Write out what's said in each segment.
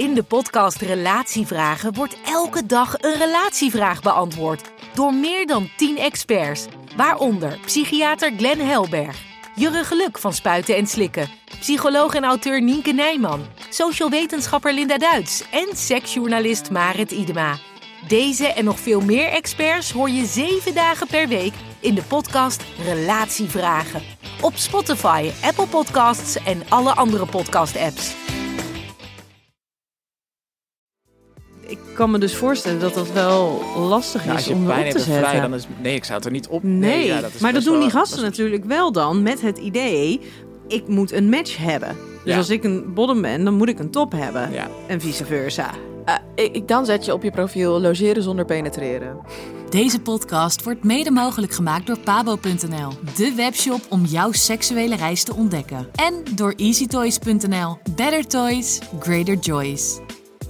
In de podcast Relatievragen wordt elke dag een relatievraag beantwoord door meer dan 10 experts, waaronder psychiater Glenn Helberg, Jurre Geluk van Spuiten en Slikken, psycholoog en auteur Nienke Nijman, social wetenschapper Linda Duits en seksjournalist Marit Idema. Deze en nog veel meer experts hoor je 7 dagen per week in de podcast Relatievragen. Op Spotify, Apple Podcasts en alle andere podcast-apps. Kan me dus voorstellen dat dat wel lastig Nou, is als je om pijn erop te hebt en vrij, zetten. dan is... Nee, ik zou het er niet op... Nee, ja, dat is maar dat doen wel- die gasten natuurlijk wel dan met het idee, ik moet een match hebben. Dus Ja. als ik een bottom ben, dan moet ik een top hebben. Ja. En vice versa. Eh, ik- dan zet je op je profiel logeren zonder penetreren. Deze podcast wordt mede mogelijk gemaakt door pabo.nl, de webshop om jouw seksuele reis te ontdekken. En door easytoys.nl. Better toys, greater joys.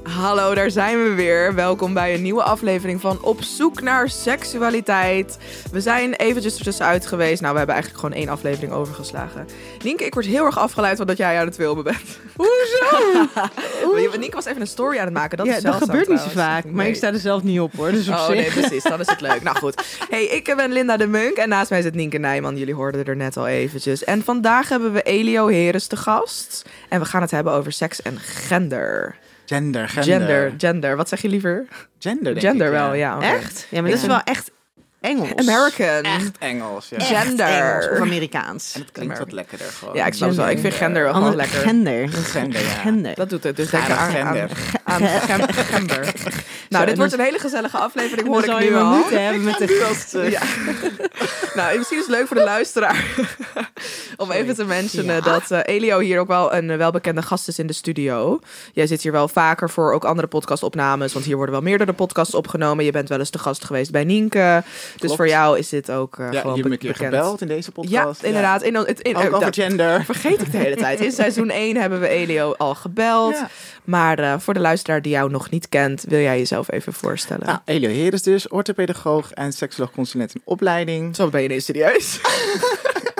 Hallo, daar zijn we weer. Welkom bij een nieuwe aflevering van Op zoek naar seksualiteit. We zijn eventjes ertussenuit geweest. Nou, we hebben eigenlijk gewoon één aflevering overgeslagen. Nienke, ik word heel erg afgeleid van dat jij aan het filmen bent. Hoezo? Nienke was even een story aan het maken. Dat ja, is dat gebeurt niet zo vaak. Maar Nee. ik sta er zelf niet op hoor. Dus op Oh zich. nee, precies. Dan is het leuk. Nou goed. Hey, ik ben Linda de Munk en naast mij zit Nienke Nijman. Jullie hoorden er net al eventjes. En vandaag hebben we Elio Heres te gast. En we gaan het hebben over seks en gender. Gender, gender. Gender, gender. Wat zeg je liever? Gender, denk Gender ik, wel, ja. Echt? Ja, maar dit is wel echt Engels. American. Echt Engels, ja. Echt Gender. Engels of Amerikaans. En het klinkt wat lekkerder gewoon. Ja, ik snap wel. Ik vind gender wel gewoon lekker. Gender. Gender, ja. Gender. Dat doet het. Dus denk aan, gender. aan, gender. Nou, dit wordt een hele gezellige aflevering, hoor ik je nu al. moeten hebben met de gasten. Ja. nou, misschien is het leuk voor de luisteraar om even te mentionen Ja. dat eh, Elio hier ook wel een eh, welbekende gast is in de studio. Jij zit hier wel vaker voor ook andere podcastopnames, want hier worden wel meerdere podcasts opgenomen. Je bent wel eens te gast geweest bij Nienke. Dus voor jou is dit ook eh, Ja, gewoon je be- keer bekend. gebeld in deze Ja, podcast. inderdaad. In, Ook over gender. vergeet ik de hele tijd. In seizoen 1 hebben we Elio al gebeld. Ja. Maar voor de luisteraar die jou nog niet kent, wil jij jezelf even voorstellen? Nou, Elio Heres dus, orthopedagoog en seksoloog consulent in opleiding. Zo ben je ineens serieus.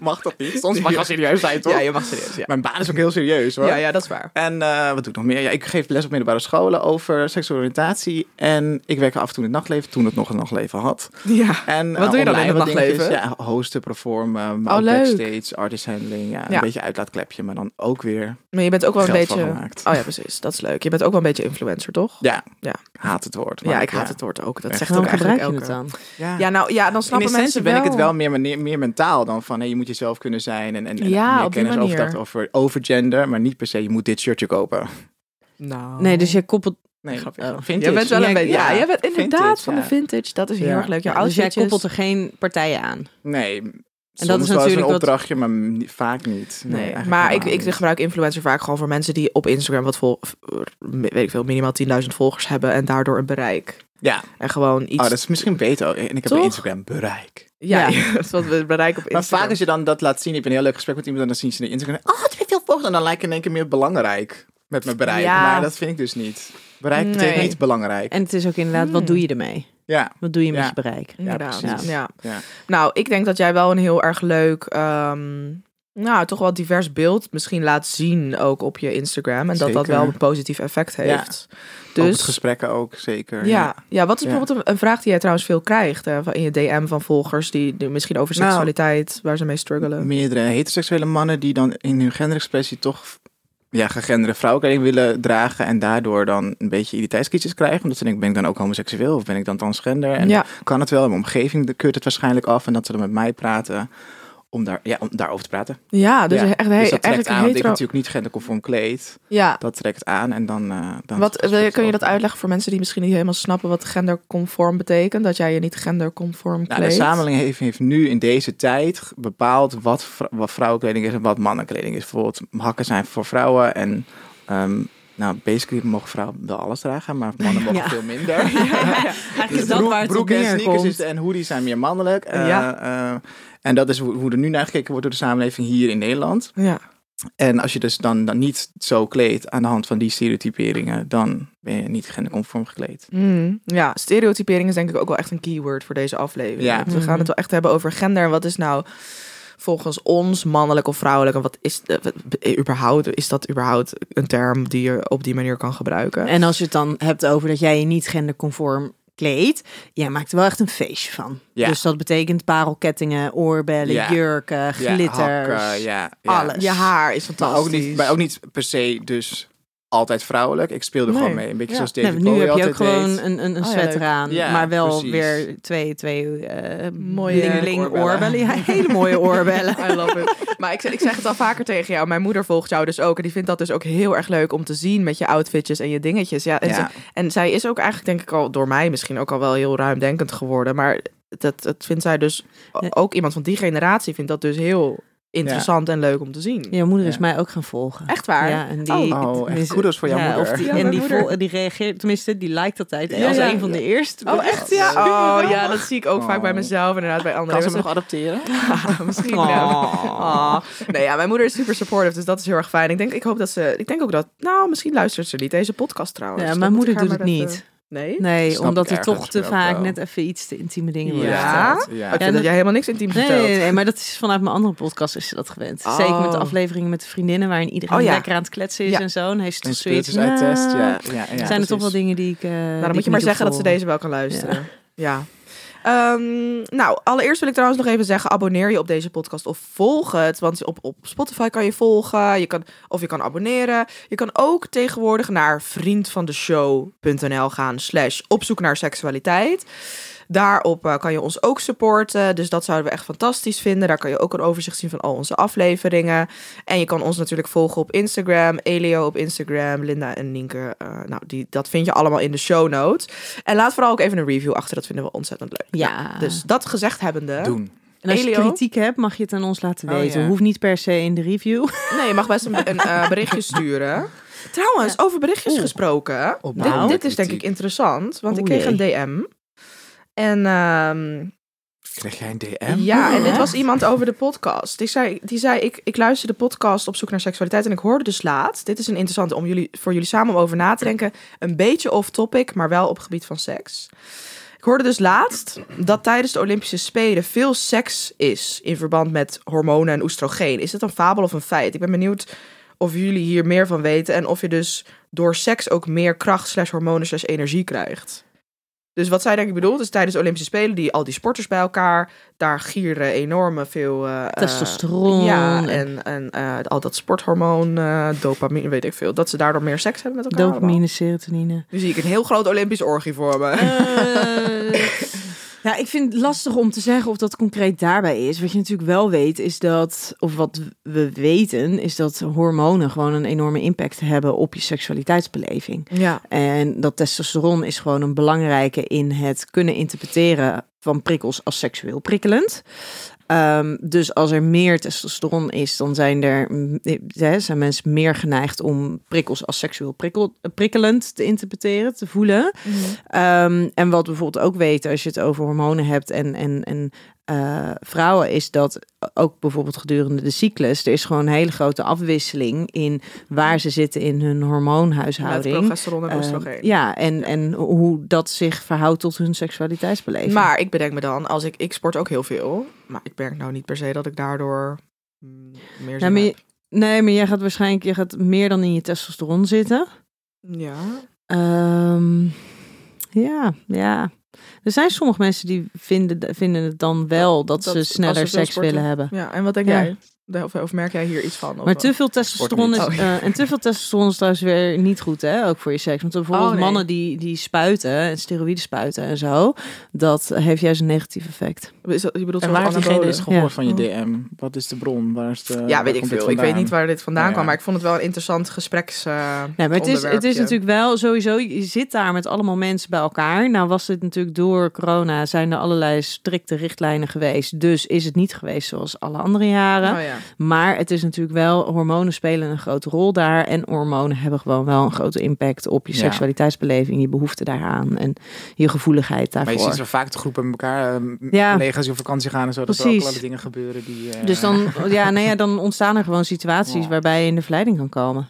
Mag dat niet? Soms mag je wel serieus zijn, toch? Ja, je mag serieus. Ja, Mijn baan is ook heel serieus, hoor. ja, ja dat is waar. En eh, wat doe ik nog meer? Ja, ik geef les op middelbare scholen over seksuele oriëntatie. En ik werk af en toe in het nachtleven, toen het nog een nachtleven had. Ja. En, Wat eh, doe je dan online in het nachtleven? Ja, hosten, performen, maar Oh, ook leuk. backstage, artist handling. Ja, een Ja. beetje uitlaatklepje, maar dan ook weer... Maar je bent ook wel een beetje. gemaakt. Oh ja, precies. Dat is leuk. Je bent ook wel een beetje influencer, toch? Ja, Ja. haat het woord. Ja, maar ik haat het woord ook. Dat zegt ook eigenlijk gebruik je elke. het dan? Ja. Ja, nou ja, dan in snappen essentie mensen ben wel. ik het wel meer, meer, meer mentaal dan van hey, je moet jezelf kunnen zijn en, en, en Ja, meer op die kennis manier. overdacht over, over gender, maar niet per se je moet dit shirtje kopen. Nou. Nee, dus jij koppelt... Nee, Grapje. oh, vintage. Jij bent wel een Ja, beetje. Ja, ja, jij bent inderdaad vintage, van de vintage. Dat is heel Ja. erg leuk. Jouw Ja, dus jij koppelt er geen partijen aan. Nee, dat soms is natuurlijk een wat- opdrachtje, maar vaak niet. Nee, eigenlijk maar ik, ik gebruik influencer vaak gewoon voor mensen die op Instagram wat vol, weet ik veel, minimaal 10.000 volgers hebben en daardoor een bereik. Ja, En gewoon iets. oh, dat is misschien beter. En ik heb Toch? een Instagram bereik. ja, Ja. dat is wat we bereiken op Maar Instagram. vaak als je dan dat laat zien, je hebt een heel leuk gesprek met iemand en dan zien ze de Instagram. Oh, het heeft veel volgers. En dan lijkt in één keer meer belangrijk met mijn bereik. Ja. Maar dat vind ik dus niet. Bereik betekent niet belangrijk. En het is ook inderdaad, Hmm. wat doe je ermee? Ja, Wat doe je met Ja. je bereik? Inderdaad. Ja. ja. Nou, ik denk dat jij wel een heel erg leuk, ehm, nou, toch wel divers beeld misschien laat zien ook op je Instagram. En dat dat wel een positief effect Ja. heeft. Ook het Dus gesprekken ook, zeker. ja. ja, wat is Ja. bijvoorbeeld een, een vraag die jij trouwens veel krijgt hè, van- in je DM van volgers die, die misschien over Nou, seksualiteit, waar ze mee struggelen. Meerdere heteroseksuele mannen die dan in hun genderexpressie toch ja, gegenderde vrouwenkleding willen dragen en daardoor dan een beetje identiteitskrisis krijgen. Omdat ze denken, ben ik dan ook homoseksueel of ben ik dan transgender? En Ja. kan het wel, in mijn omgeving keurt het waarschijnlijk af en dat ze dan met mij praten om, daar, ja, om daarover te praten. Ja, dus Ja, echt dus dat trekt aan, want ik hetero... natuurlijk niet genderconform kleed. Ja, Dat trekt aan en dan... eh, dan wat, kun je dat uitleggen voor mensen die misschien niet helemaal snappen wat genderconform betekent? Dat jij je niet genderconform kleedt? Nou, de samenleving heeft, heeft nu in deze tijd bepaald wat, vrou- wat vrouwenkleding is en wat mannenkleding is. Bijvoorbeeld hakken zijn voor vrouwen en ehm, nou, basically mogen vrouwen wel alles dragen, maar mannen mogen Ja. veel minder. Eigenlijk Dus is dat broek- waar het en sneakers is, en hoodies zijn meer mannelijk. Eh, Ja. eh, en dat is hoe, hoe er nu naar gekeken wordt door de samenleving hier in Nederland. Ja. En als je dus dan, dan niet zo kleedt aan de hand van die stereotyperingen, dan ben je niet genderconform gekleed. Mm, ja, stereotypering is denk ik ook wel echt een keyword voor deze aflevering. Ja. We gaan het wel echt hebben over gender. En wat is nou volgens ons mannelijk of vrouwelijk? En wat is eh, überhaupt, is dat überhaupt een term die je op die manier kan gebruiken? En als je het dan hebt over dat jij je niet genderconform kleedt, jij maakt er wel echt een feestje van. Ja. Dus dat betekent parelkettingen, oorbellen, Ja. jurken, Ja, glitters. hakken, ja, ja. alles. je haar is Maar fantastisch. ook niet, maar ook niet per se dus altijd vrouwelijk. Ik speelde Nee. gewoon mee. Een beetje Ja. zoals Nee, David nu Bowie heb je ook gewoon een, een, een Oh ja, sweater leuk. aan, Ja, maar wel precies. weer twee, twee eh Mooie bling-bling oorbellen. oorbellen. Ja, hele mooie oorbellen. I love it. Maar ik, zeg- ik zeg het al vaker tegen jou. Mijn moeder volgt jou dus ook. En die vindt dat dus ook heel erg leuk om te zien met je outfitjes en je dingetjes. Ja, en, Ja. ze- en zij is ook eigenlijk, denk ik al, door mij misschien ook al wel heel ruimdenkend geworden. Maar dat, dat vindt zij dus, Ja. ook iemand van die generatie vindt dat dus heel interessant en leuk om te zien. Je moeder is Ja. mij ook gaan volgen. Echt waar? Ja, en die, Oh, oh, echt kudos voor jouw ja, moeder. Of die, Ja, en die, moeder. vol- die reageert, tenminste, die lijkt altijd Ja, als ja. een van de eerste. Oh, echt? Ja. Oh, ja, dat zie ik ook vaak bij Oh. mezelf. Inderdaad, bij anderen. Kan ze hem nog adopteren? Misschien. Oh. Ja. Oh. Nee, ja, mijn moeder is super supportive, dus dat is heel erg fijn. Ik denk, ik hoop dat ze. Ik denk ook dat. Nou, misschien luistert ze niet deze podcast trouwens. Ja, mijn moeder doet het niet. Nee. Nee, Snap omdat er toch te vaak wel. net even iets te intieme dingen worden Ja? verteld. Ja. Dat jij helemaal niks intiem Nee, vertelt. nee, nee, maar dat is vanuit mijn andere podcast is ze dat gewend. Oh. Zeker met de afleveringen met de vriendinnen, waarin iedereen Oh, ja. lekker aan het kletsen is Ja. en zo. En heeft toch zoiets uit test. nou, Ja, ja, ja, zijn er toch wel dingen die ik. eh, Nou, dan moet je maar zeggen dat ze deze wel kan luisteren. Ja. Ehm, nou, allereerst wil ik trouwens nog even zeggen: abonneer je op deze podcast of volg het. Want op, op Spotify kan je volgen, je kan, of je kan abonneren. Je kan ook tegenwoordig naar vriendvandeshow.nl gaan, slash op naar seksualiteit. Daarop eh, kan je ons ook supporten. Dus dat zouden we echt fantastisch vinden. Daar kan je ook een overzicht zien van al onze afleveringen. En je kan ons natuurlijk volgen op Instagram. Elio op Instagram. Linda en Nienke. eh, nou, die, dat vind je allemaal in de show notes. En laat vooral ook even een review achter. Dat vinden we ontzettend leuk. Ja. Nou, dus dat gezegd hebbende. Doen. En als je Elio? kritiek hebt, mag je het aan ons laten Oh, weten. ja. Hoeft niet per se in de review. Nee, je mag best een, een eh, berichtje sturen. Trouwens, over berichtjes Oeh. gesproken. Dit, dit is denk ik interessant. Want ik Oeh, kreeg een. DM. En ehm, Krijg jij een DM? Ja, en dit Echt? was iemand over de podcast. Die zei, die zei ik, ik luister de podcast op zoek naar seksualiteit en ik hoorde dus laatst. Dit is een interessante om jullie, voor jullie samen om over na te denken. Een beetje off topic, maar wel op het gebied van seks. Ik hoorde dus laatst dat tijdens de Olympische Spelen veel seks is in verband met hormonen en oestrogeen. Is dat een fabel of een feit? Ik ben benieuwd of jullie hier meer van weten en of je dus door seks ook meer kracht slash hormonen slash energie krijgt. Dus wat zij denk ik bedoelt, is tijdens de Olympische Spelen, die al die sporters bij elkaar, daar gieren enorme veel... eh, Testosteron Ja, en- en, eh, al dat sporthormoon, dopamine, weet ik veel. Dat ze daardoor meer seks hebben met elkaar. Dopamine, serotonine. Nu zie ik een heel groot Olympisch orgie voor me. Ja, ik vind het lastig om te zeggen of dat concreet daarbij is. Wat je natuurlijk wel weet, is dat, of wat we weten, is dat hormonen gewoon een enorme impact hebben op je seksualiteitsbeleving. ja. En dat testosteron is gewoon een belangrijke in het kunnen interpreteren van prikkels als seksueel prikkelend. Ehm, dus als er meer testosteron is, dan zijn, er, eh, zijn mensen meer geneigd om prikkels als seksueel prikkel, eh, prikkelend te interpreteren, te voelen. Ehm, en wat we bijvoorbeeld ook weten als je het over hormonen hebt en, en, en eh, vrouwen, is dat ook bijvoorbeeld gedurende de cyclus, er is gewoon een hele grote afwisseling in waar ze zitten in hun Met hormoonhuishouding. progesteron en Eh, oestrogeen. ja, en, en hoe dat zich verhoudt tot hun seksualiteitsbeleving. Maar ik bedenk me dan, als ik, ik sport ook heel veel, maar ik merk nou niet per se dat ik daardoor mm, meer zin maar je- heb. nee, maar jij gaat waarschijnlijk je gaat meer dan in je testosteron zitten. Ja. Ehm, ja, ja. Er zijn sommige mensen die vinden, vinden het dan wel dat, Dat- ze sneller seks willen hebben. ja, en wat denk jij? Of, of merk jij hier iets van? Of, Maar te veel testosteron is. Oh, eh, en te veel testosteron is trouwens weer niet goed, hè? Ook voor je seks. Want bijvoorbeeld Oh, nee. mannen die, die spuiten en steroïden spuiten en zo, dat heeft juist een negatief effect. is dat, je bedoelt En zo'n waar diegene eens gehoord Ja. van je DM? Wat is de bron? Waar is de, Ja, weet ik veel. Ik weet niet waar dit vandaan Nou ja. kwam, maar ik vond het wel een interessant gespreks. eh, Nee, maar het is, het is natuurlijk wel sowieso, je zit daar met allemaal mensen bij elkaar. Nou was het natuurlijk door corona, zijn er allerlei strikte richtlijnen geweest. Dus is het niet geweest zoals alle andere jaren. Oh, ja. Maar het is natuurlijk wel, hormonen spelen een grote rol daar. En hormonen hebben gewoon wel een grote impact op je seksualiteitsbeleving, je behoefte daaraan en je gevoeligheid Maar je daarvoor. ziet zo vaak de groepen met elkaar, eh, Ja. collega's die op vakantie gaan en zo, dat er ook allerlei dingen gebeuren die... eh, Dus dan, ja, nou ja, dan ontstaan er gewoon situaties waarbij je in de verleiding kan komen.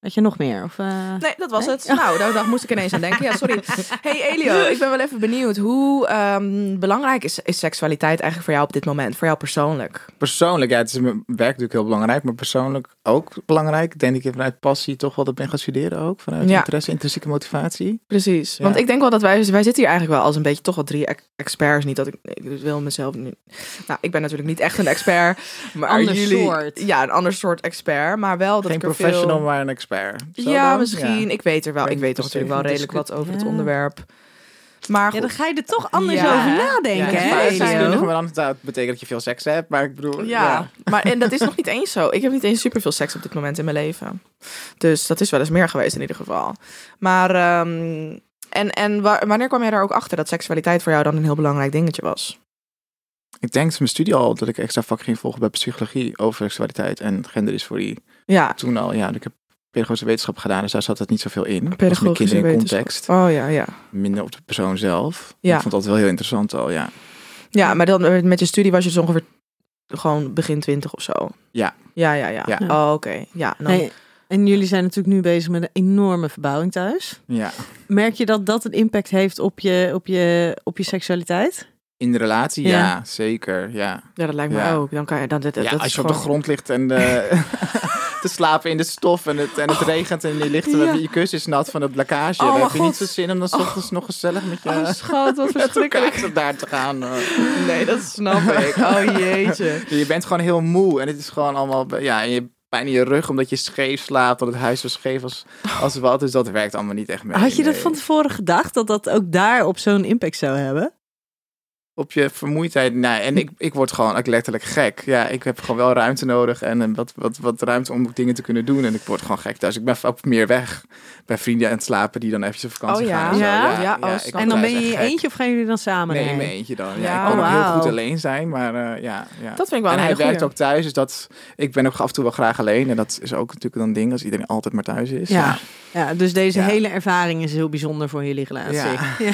Weet je nog meer? Of, eh, Nee, dat was Nee? het. Nou, daar, daar moest ik ineens aan denken. Ja, sorry. Hey Elio, ik ben wel even benieuwd. Hoe ehm, belangrijk is, is seksualiteit eigenlijk voor jou op dit moment? Voor jou persoonlijk? Persoonlijk, ja, het is mijn werk natuurlijk heel belangrijk, maar persoonlijk ook belangrijk. Denk ik vanuit passie toch wel dat ben gaan studeren ook, vanuit Ja. interesse, intrinsieke motivatie. Precies. Ja. Want ik denk wel dat wij, wij zitten hier eigenlijk wel als een beetje toch wel drie ex- experts. Niet dat ik, ik wil mezelf niet. Nou, ik ben natuurlijk niet echt een expert. Maar Ander jullie, soort. Ja, een ander soort expert. Maar wel dat Geen ik er professional, veel... maar een expert. Zo Ja, dan? misschien. Ja. Ik weet er wel. Ik weet er of natuurlijk wel redelijk wat over het onderwerp. Maar ja, dan ga je er toch anders Ja. over nadenken, Ja, hè, dat betekent dat je veel seks hebt. Maar ik bedoel, Ja, ja. maar en dat is nog niet eens zo. Ik heb niet eens superveel seks op dit moment in mijn leven. Dus dat is wel eens meer geweest in ieder geval. Maar, ehm, en, en wa- wanneer kwam jij daar ook achter dat seksualiteit voor jou dan een heel belangrijk dingetje was? Ik denk sinds mijn studie al dat ik extra vak ging volgen bij psychologie over seksualiteit en genderdysforie. Ja, Toen al, ja, ik heb pedagogische wetenschap gedaan, dus daar zat het niet zoveel in. Het was meer pedagogische kinderen in wetenschap. context, Oh ja, ja. minder op de persoon zelf. Ja. Ik vond dat wel heel interessant al, ja. Ja, maar dan eh, met je studie was je dus ongeveer gewoon begin twintig of zo. Ja. Ja, ja, ja. Ja. Oh, oké. Ja, en dan, Hey, en jullie zijn natuurlijk nu bezig met een enorme verbouwing thuis. ja. Merk je dat dat een impact heeft op je, op je, op je seksualiteit? In de relatie, Ja. ja, zeker, ja. ja, dat lijkt me Ja. ook. Dan kan je dan dit, ja dat als je op de grond ligt en eh, te slapen in de stof en het, en het regent en je ligt en Ja. je kus is nat van het lekkage. Oh, heb je niet zo zin om dan 's ochtends nog gezellig met je... Oh, schat, wat verschrikkelijk. daar te gaan. eh. Nee, dat snap ik. Oh jeetje. Je bent gewoon heel moe en het is gewoon allemaal, ja, en je pijn in je rug omdat je scheef slaapt, dat het huis zo scheef als, als wat. Dus dat werkt allemaal niet echt mee. Had je dat nee. van tevoren gedacht, dat dat ook daar op zo'n impact zou hebben? Op je vermoeidheid, nee. En ik, ik word gewoon ook letterlijk gek. Ja, ik heb gewoon wel ruimte nodig en een wat, wat, wat ruimte om dingen te kunnen doen. En ik word gewoon gek thuis. Ik ben ook meer weg bij vrienden aan het slapen die dan eventjes op vakantie Oh ja? gaan. en zo. Ja? Ja, oh, ik En dan ben je eentje of gaan jullie dan samen? Nee, eentje dan. Ja, Ja, ik kan oh, ook heel goed alleen zijn, maar eh, ja, ja. Dat vind ik wel en hij werkt ook thuis, dus dat, ik ben ook af en toe wel graag alleen. En dat is ook natuurlijk dan een ding als iedereen altijd maar thuis is. Ja. Ja, dus deze Ja. hele ervaring is heel bijzonder voor jullie relatie. Ja.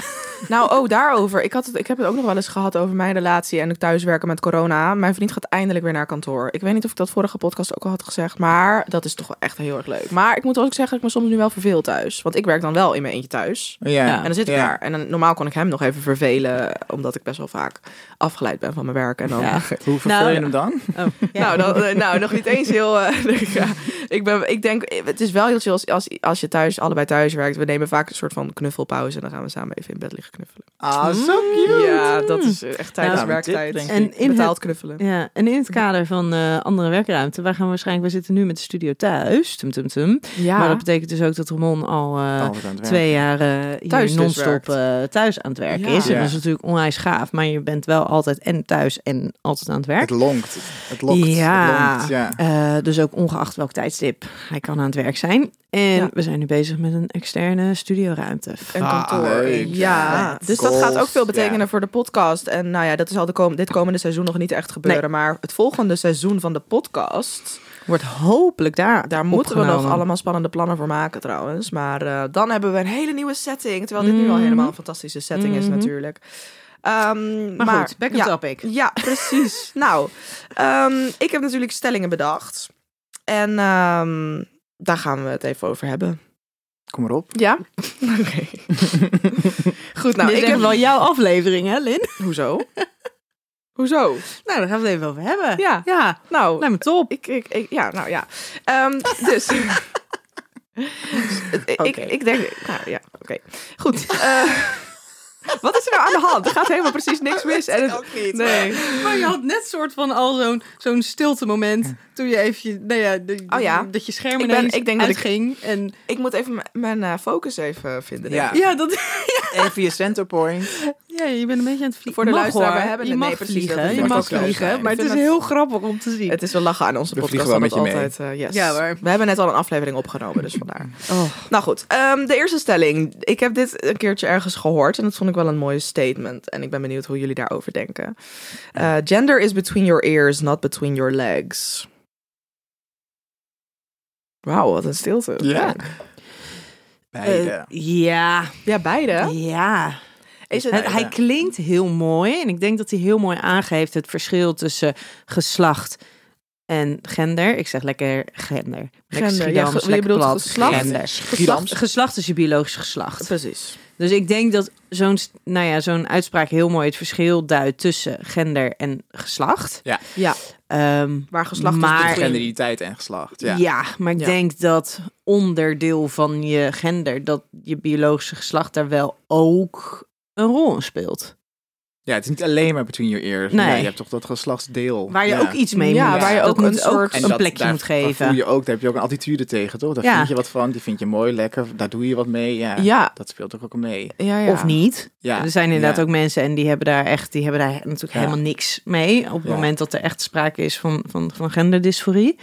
Nou, oh, daarover. Ik, had het, ik heb het ook nog wel eens gehad over mijn relatie en het thuiswerken met corona. Mijn vriend gaat eindelijk weer naar kantoor. Ik weet niet of ik dat vorige podcast ook al had gezegd, maar dat is toch wel echt heel erg leuk. Maar ik moet ook zeggen dat ik me soms nu wel verveel thuis. Want ik werk dan wel in mijn eentje thuis. Ja. En dan zit ik Ja. daar. En dan, normaal kon ik hem nog even vervelen, omdat ik best wel vaak afgeleid ben van mijn werk. En dan... Ja. Hoe verveel Nou, je hem dan? Oh, ja. Nou, dan, nou, nog niet eens heel. eh, denk ik, ja. ik, ben, ik denk, het is wel heel chill als, als, als je thuis, allebei thuis werkt. We nemen vaak een soort van knuffelpauze en dan gaan we samen even in bed liggen knuffelen. Ah, zo cute. Ja, dat is eh, echt tijdens Nou, werktijd. dit denk En in Betaald het, knuffelen. ja, en in het kader van eh, andere werkruimte, waar gaan we waarschijnlijk, we zitten nu met de studio thuis, tum tum tum. Ja, Maar dat betekent dus ook dat Ramon al eh, twee jaar eh, hier Thuis dus non-stop eh, thuis aan het werken Ja. is. En Ja. dat is natuurlijk onwijs gaaf, maar je bent wel altijd en thuis en altijd aan het werk. Het lonkt. Het lokt. Ja. Het lonkt, ja. Eh, dus ook ongeacht welk tijdstip hij kan aan het werk zijn. En Ja. we zijn nu bezig met een externe studioruimte. een Ah, kantoor. leuk. Ja, Dus dat gaat ook veel betekenen ja. voor de podcast. En nou ja, dat zal de kom dit komende seizoen nog niet echt gebeuren. Maar het volgende seizoen van de podcast, Wordt hopelijk daar. daar moeten we nog allemaal spannende plannen voor maken trouwens. Maar eh, dan hebben we een hele nieuwe setting. Terwijl dit nu al Mhm. helemaal een fantastische setting is Mhm. natuurlijk. Ehm, Maar, goed, back on ja, topic. Ja, precies. nou, ehm, ik heb natuurlijk stellingen bedacht. En ehm, daar gaan we het even over hebben. Kom maar op. Ja? Oké. Goed, nou, Dit is ik heb... wel jouw aflevering, hè, Lin? Hoezo? Hoezo? Nou, daar gaan we het even over hebben. Ja. Ja, Nou, lijkt me top. ik, ik, ik, ja, nou ja. Ehm, dus. ik, Oké. ik denk. Nou ja, oké. Goed. eh, Wat is er nou aan de hand? Er gaat helemaal precies niks mis. En het- ook niet. Nee. Maar je had net soort van al zo'n zo'n stilte moment toen je even, nou ja, de- Oh ja. dat je scherm Ik ben- ik denk dat ik- uitging. En Ik moet even mijn eh, focus even vinden. Ja. ja, dat, Even je center point. ja, je bent een beetje aan het vliegen. Voor de Mag, luisteraar, hoor. we hebben je het- mag nee, precies, dat vliegen, je mag vliegen. Maar het is het- heel grappig om te zien. Het is wel lachen aan onze We podcast. vliegen wel dat met je het altijd, eh, yes. Ja. We hebben net al een aflevering opgenomen, dus vandaar. Oh. Nou goed, ehm, de eerste stelling. Ik heb dit een keertje ergens gehoord en dat vond ik wel een mooie statement. En ik ben benieuwd hoe jullie daarover denken. Eh, gender is between your ears, not between your legs. Wauw, wat een stilte. Ja. Beide. Eh, ja, Ja, beide. ja. Is het, Hij, hij klinkt heel mooi en ik denk dat hij heel mooi aangeeft het verschil tussen geslacht en gender. Ik zeg lekker gender. Lekker Gender, ja, je bedoelt plat. geslacht? Gender. Schiedams. Geslacht is je biologisch geslacht. Precies. Dus ik denk dat zo'n nou ja, zo'n uitspraak heel mooi het verschil duidt tussen gender en geslacht. Ja, Ehm, waar geslacht Maar- is en geslacht. ja. Ja. maar ik Ja. denk dat onderdeel van je gender, dat je biologische geslacht daar wel ook een rol in speelt. Ja, het is niet alleen maar between your ears. Nee. Ja, je hebt toch dat geslachtsdeel. Waar je ja. ook iets mee Ja, moet. waar je ook een soort- En een dat- plekje daar- moet geven. voel je ook, daar heb je ook een attitude tegen, toch? Daar Ja. vind je wat van, die vind je mooi, lekker, daar doe je wat mee. Ja, Ja, dat speelt ook ook mee. ja, ja. Of niet. Ja. Er zijn inderdaad ja. ook mensen en die hebben daar echt, die hebben daar natuurlijk Ja. helemaal niks mee. Op het Ja. moment dat er echt sprake is van, van, van genderdysforie.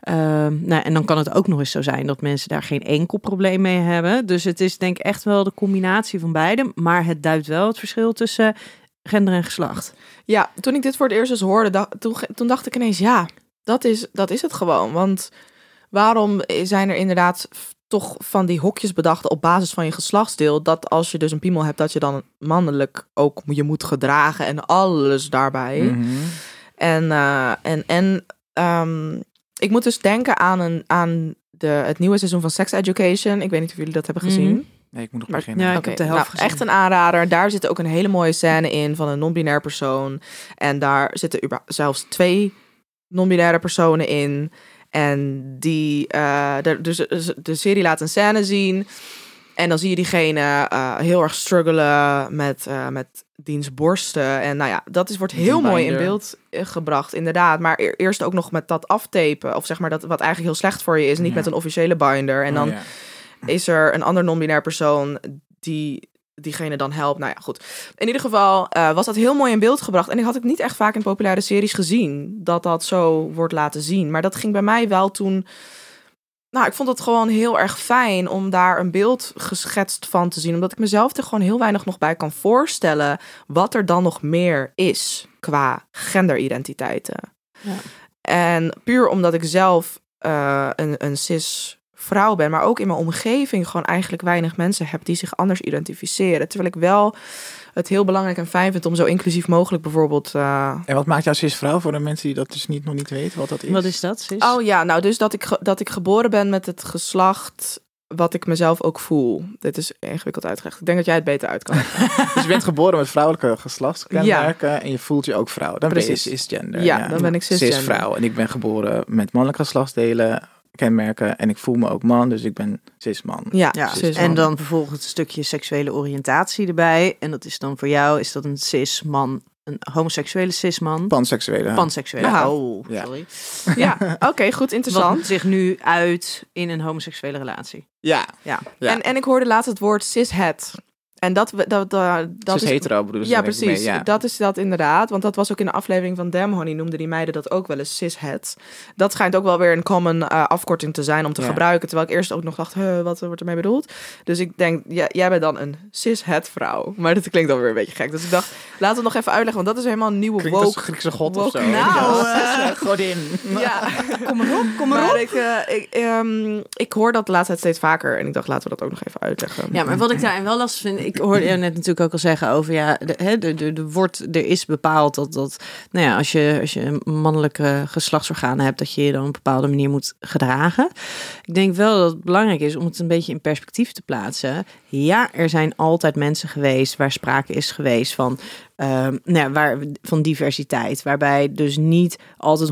Ehm, nou, en dan kan het ook nog eens zo zijn dat mensen daar geen enkel probleem mee hebben. Dus het is denk ik echt wel de combinatie van beide. Maar het duidt wel het verschil tussen gender en geslacht. Ja, toen ik dit voor het eerst eens hoorde, da- toen, dacht ik ineens, ja, dat is, dat is het gewoon. Want waarom zijn er inderdaad toch van die hokjes bedacht op basis van je geslachtsdeel, dat als je dus een piemel hebt, dat je dan mannelijk ook je moet gedragen en alles daarbij. Mhm. En, eh, en, en ehm, ik moet dus denken aan, een, aan de, het nieuwe seizoen van Sex Education. Ik weet niet of jullie dat hebben gezien. Mhm. Nee, ik moet nog Maar- beginnen. Ja, ik Oké, heb de helft nou, gezien. echt een aanrader. Daar zit ook een hele mooie scène in van een non-binair persoon. En daar zitten zelfs twee non-binaire personen in. En die, eh, de, dus de, de serie laat een scène zien. En dan zie je diegene eh, heel erg struggelen met, eh, met diens borsten. En nou ja, dat is, wordt heel mooi in beeld gebracht, inderdaad. Maar e- eerst ook nog met dat aftapen. Of zeg maar dat wat eigenlijk heel slecht voor je is. Niet Ja. met een officiële binder. En Oh, dan ja. Is er een ander non-binair persoon die diegene dan helpt. Nou ja, goed. In ieder geval eh, was dat heel mooi in beeld gebracht. En ik had het niet echt vaak in populaire series gezien dat dat zo wordt laten zien. Maar dat ging bij mij wel toen. Nou, ik vond het gewoon heel erg fijn om daar een beeld geschetst van te zien. Omdat ik mezelf er gewoon heel weinig nog bij kan voorstellen wat er dan nog meer is qua genderidentiteiten. Ja. En puur omdat ik zelf eh, een, een cis vrouw ben, maar ook in mijn omgeving gewoon eigenlijk weinig mensen heb die zich anders identificeren. Terwijl ik wel het heel belangrijk en fijn vind om zo inclusief mogelijk bijvoorbeeld. eh, En wat maakt jou cis-vrouw voor de mensen die dat dus niet, nog niet weten wat dat is? Wat is dat, sis? Oh ja, nou dus dat ik, dat ik geboren ben met het geslacht wat ik mezelf ook voel. Dit is ingewikkeld uitgelegd. Ik denk dat jij het beter uit kan. leggen. Dus je bent geboren met vrouwelijke geslachtskenmerken en je voelt je ook vrouw. Dan ben Precies. je cisgender. Ja, dan ben ik cisgender. Cisvrouw. En ik ben geboren met mannelijke geslachtsdelen, kenmerken. En ik voel me ook man, dus ik ben cisman. ja, Ja, cis en dan vervolgens een stukje seksuele oriëntatie erbij. En dat is dan voor jou, is dat een cis-man, een homoseksuele cis-man? Panseksuele. Panseksuele. Ja. Oh, Ja. sorry. Ja, oké, goed, interessant. Wat zich nu uit in een homoseksuele relatie. ja. Ja. Ja. En, en ik hoorde laatst het woord cishet. En dat, we- dat, dat cis is hetero bedoelen ze Ja, ik precies. mee, ja. Dat is dat inderdaad. Want dat was ook in de aflevering van Damn Honey, noemden die meiden dat ook wel eens cishet. Dat schijnt ook wel weer een common eh, afkorting te zijn om te Ja. gebruiken. Terwijl ik eerst ook nog dacht, huh, wat wordt ermee bedoeld? Dus ik denk, ja, jij bent dan een cishet vrouw. Maar dat klinkt alweer een beetje gek. Dus ik dacht, laten we nog even uitleggen, want dat is helemaal een nieuwe Klinkt als woke. Griekse god of woke- zo. Nou, Ja. godin. Ja, Kom maar op, kom maar ik, eh, ik, ehm, ik hoor dat de laatste tijd steeds vaker. En ik dacht, laten we dat ook nog even uitleggen. Ja, maar wat ik daarin wel lastig vind, ik hoorde je net natuurlijk ook al zeggen over ja, de, de, de, de er is bepaald dat, dat nou ja, als je, als je mannelijke geslachtsorganen hebt, dat je je dan op een bepaalde manier moet gedragen. Ik denk wel dat het belangrijk is om het een beetje in perspectief te plaatsen. Ja, er zijn altijd mensen geweest waar sprake is geweest van ehm, nou waar, van diversiteit. Waarbij dus niet altijd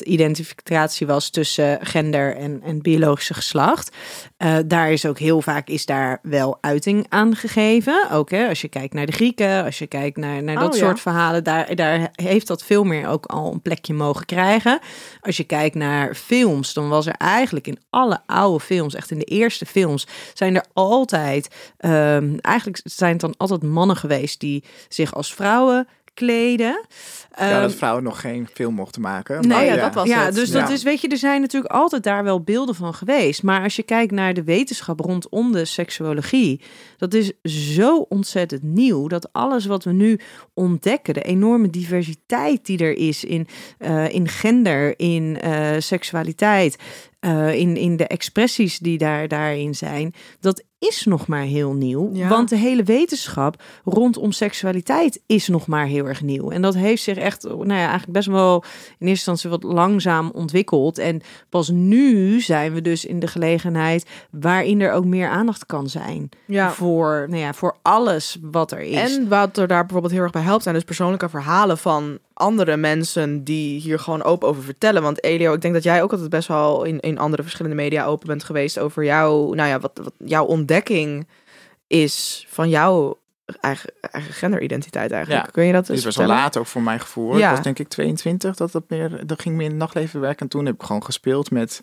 100% identificatie was tussen gender en, en biologische geslacht. Eh, daar is ook heel vaak is daar wel uiting aan gegeven. geven. Ook hè, als je kijkt naar de Grieken, als je kijkt naar, naar dat Oh, ja. soort verhalen, daar, daar heeft dat veel meer ook al een plekje mogen krijgen. Als je kijkt naar films, dan was er eigenlijk in alle oude films, echt in de eerste films, zijn er altijd, ehm, eigenlijk zijn het dan altijd mannen geweest die zich als vrouwen kleden. Ja, Ehm, dat vrouwen nog geen film mochten maken. Nee, maar ja, dat was ja, het. dus dat Ja. is, weet je, er zijn natuurlijk altijd daar wel beelden van geweest. Maar als je kijkt naar de wetenschap rondom de seksuologie, dat is zo ontzettend nieuw dat alles wat we nu ontdekken, de enorme diversiteit die er is in, eh, in gender, in eh, seksualiteit, eh, in, in de expressies die daar, daarin zijn, dat is nog maar heel nieuw. Ja. Want de hele wetenschap rondom seksualiteit is nog maar heel erg nieuw. En dat heeft zich echt, nou ja, eigenlijk best wel in eerste instantie wat langzaam ontwikkeld. En pas nu zijn we dus in de gelegenheid waarin er ook meer aandacht kan zijn Ja. voor, nou ja, voor alles wat er is. En wat er daar bijvoorbeeld heel erg bij helpt, zijn dus persoonlijke verhalen van andere mensen die hier gewoon open over vertellen. Want Elio, ik denk dat jij ook altijd best wel in, in andere verschillende media open bent geweest over jouw, nou ja, wat, wat jouw ontdekking is van jouw eigen, eigen genderidentiteit eigenlijk. Ja. Kun je dat eens was wel vertellen? laat ook voor mijn gevoel. Ja. Ik was denk ik 22, dat, dat, meer, dat ging meer in het nachtleven werken. En toen heb ik gewoon gespeeld met,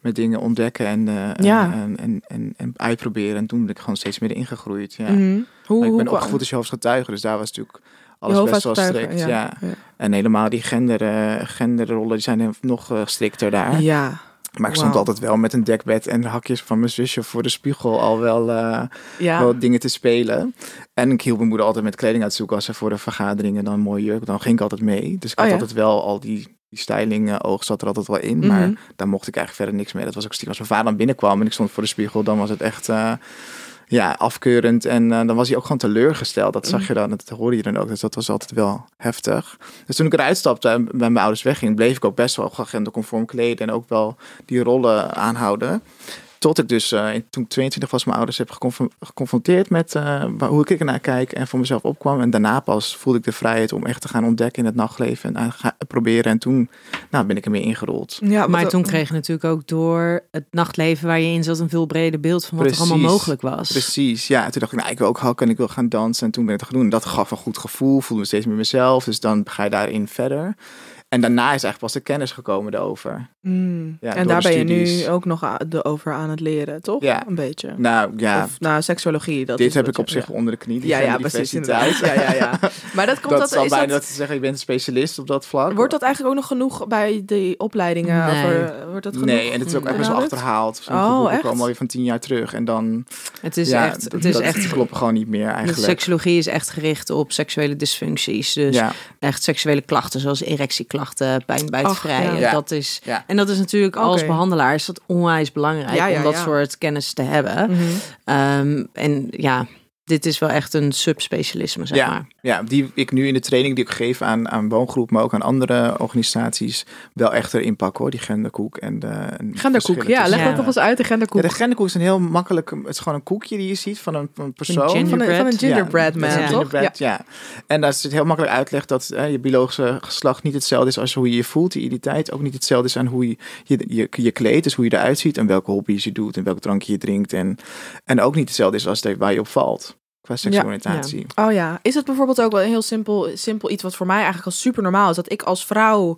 met dingen ontdekken en, eh, Ja. en, en, en, en uitproberen. En toen ben ik gewoon steeds meer ingegroeid. Ja. Mhm. Hoe, Maar ik hoe ben kwam- opgevoed als Jehovah's getuige, dus daar was natuurlijk alles Jehovah's best wel strikt. Ja. ja. En helemaal die gender, eh, genderrollen die zijn nog eh, strikter daar. Ja. Maar ik stond altijd wel met een dekbed en hakjes van mijn zusje voor de spiegel al wel, eh, Ja. wel dingen te spelen. En ik hielp mijn moeder altijd met kleding uitzoeken als ze voor de vergaderingen dan een mooie jurk. Dan ging ik altijd mee. Dus ik Oh had altijd wel al die, die styling oog zat er altijd wel in. Maar daar mocht ik eigenlijk verder niks mee. Dat was ook stiekem als mijn vader dan binnenkwam en ik stond voor de spiegel. Dan was het echt ja, afkeurend. En eh, dan was hij ook gewoon teleurgesteld. Dat zag je dan, dat hoorde je dan ook. Dus dat was altijd wel heftig. Dus toen ik eruit stapte en bij mijn ouders wegging, bleef ik ook best wel genderconform kleden. En ook wel die rollen aanhouden. Tot ik dus, eh, toen ik 22 was, mijn ouders heb geconfron- geconfronteerd met eh, waar- hoe ik ernaar kijk en voor mezelf opkwam. En daarna pas voelde ik de vrijheid om echt te gaan ontdekken in het nachtleven en gaan proberen. En toen nou, ben ik ermee ingerold. Ja, maar toen kreeg je natuurlijk ook door het nachtleven waar je in zat een veel breder beeld van wat er allemaal mogelijk was. Precies, ja. En toen dacht ik, nou, ik wil ook hakken en ik wil gaan dansen. En toen ben ik het gaan doen. En dat gaf een goed gevoel, voelde me steeds meer mezelf. Dus dan ga je daarin verder. En daarna is eigenlijk pas de kennis gekomen erover. Mm. Ja, en daar de ben je nu ook nog de over aan het leren, toch? Ja. Een beetje. Nou ja, Of nou, seksuologie. Dat dit is heb ik op je- zich ja. onder de knie. Die Ja, ja, precies. Inderdaad. Ja, ja, ja. Maar dat komt dat, dat, zal bijna dat, zeggen, je bent een specialist op dat vlak. Wordt dat eigenlijk ook nog genoeg bij die opleidingen? Nee. Over, wordt dat genoeg Nee, en het is ook echt best achterhaald. Sommige Oh, boeken echt? komen alweer van tien jaar terug. En dan, Het is ja, echt, het is dat echt klopt gewoon niet meer De eigenlijk. seksologie is echt gericht op seksuele dysfuncties. Dus ja, echt seksuele klachten zoals erectieklachten, pijn bij het Ach, vrijen. ja. Dat is, Ja. En dat is natuurlijk als behandelaar is dat onwijs belangrijk Ja, ja, om dat ja. soort kennis te hebben. Mhm. Ehm, en ja, dit is wel echt een subspecialisme, zeg ja, maar. ja, die ik nu in de training die ik geef aan, aan woongroep, maar ook aan andere organisaties, wel echt erin pak hoor, die genderkoek. En de, en Genderkoek, ja, leg dat toch eens uit, de genderkoek. Ja, de genderkoek is een heel makkelijk, het is gewoon een koekje die je ziet van een, van een persoon. van, een, van een gingerbread. man, een toch? gingerbread, ja. En daar zit heel makkelijk uitleg dat eh, je biologische geslacht niet hetzelfde is als hoe je je voelt. Je identiteit ook niet hetzelfde is aan hoe je je, je, je kleedt, dus hoe je eruit ziet en welke hobby's je doet en welke drankje je drinkt. En, en ook niet hetzelfde is als de, waar je op valt qua seksualiteit. Oh ja, is het bijvoorbeeld ook wel een heel simpel, simpel iets wat voor mij eigenlijk al super normaal is? Dat ik als vrouw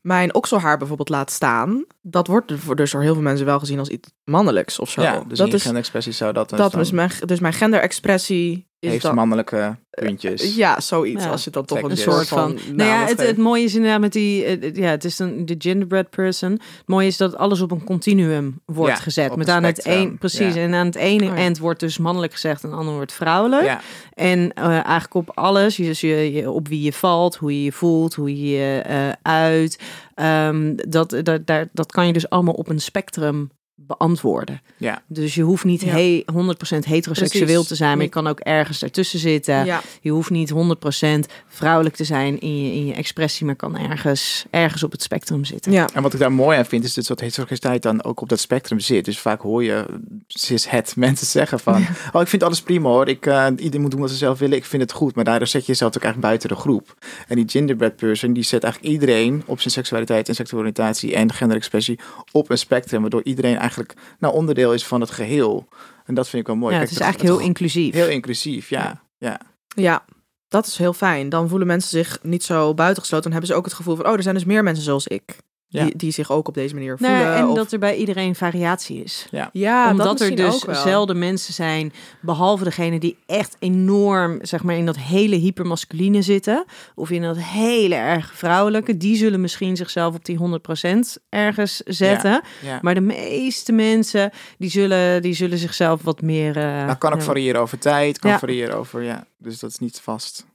mijn okselhaar bijvoorbeeld laat staan. Dat wordt voor- dus door heel veel mensen wel gezien als iets mannelijks of zo. Ja, dus dat is, genderexpressie zou dat, dat dan- is mijn, dus mijn genderexpressie is heeft dan... mannelijke puntjes. Ja, zoiets. Ja. Als je dat toch een soort van... van. Nou ja, het, het mooie is inderdaad met die. eh, Ja, het is een, de genderbread person. Het mooie is dat alles op een continuum wordt Ja, gezet. Met aan het een, precies. ja. En aan het ene Oh ja. eind wordt dus mannelijk gezegd, en aan het andere wordt vrouwelijk. Ja, En eh, eigenlijk op alles, dus je, je, op wie je valt, hoe je je voelt, hoe je je eh, uit. ehm, dat, dat, daar, dat kan je dus allemaal op een spectrum beantwoorden. ja. Dus je hoeft niet Ja. he- 100% heteroseksueel Precies. te zijn, maar je kan ook ergens daartussen zitten. Ja, Je hoeft niet 100% vrouwelijk te zijn in je, in je expressie, maar kan ergens, ergens op het spectrum zitten. ja. En wat ik daar mooi aan vind, is dat heteroseksualiteit dan ook op dat spectrum zit. Dus vaak hoor je cis-het mensen zeggen van... oh, ik vind alles prima hoor. Ik, eh, iedereen moet doen wat ze zelf willen. Ik vind het goed. Maar daardoor zet je jezelf ook eigenlijk buiten de groep. En die genderbread person, die zet eigenlijk iedereen... op zijn seksualiteit en seksualiteit en genderexpressie op een spectrum. Waardoor iedereen eigenlijk nou, onderdeel is van het geheel. En dat vind ik wel mooi. Ja, Kijk, het is eigenlijk heel inclusief. heel inclusief, ja. ja. Ja, dat is heel fijn. Dan voelen mensen zich niet zo buitengesloten. Dan hebben ze ook het gevoel van, oh, er zijn dus meer mensen zoals ik. Ja. Die, die zich ook op deze manier voelen. en of- dat er bij iedereen variatie is. ja, dat Omdat er dus ook wel. zelden mensen zijn, behalve degene die echt enorm, zeg maar, in dat hele hypermasculine zitten, of in dat hele erg vrouwelijke, die zullen misschien zichzelf op die 100% ergens zetten. ja. Maar de meeste mensen, die zullen, die zullen zichzelf wat meer... eh, Dat kan ook ja, variëren over tijd, kan Ja. variëren over, ja. Dus dat is niet vast.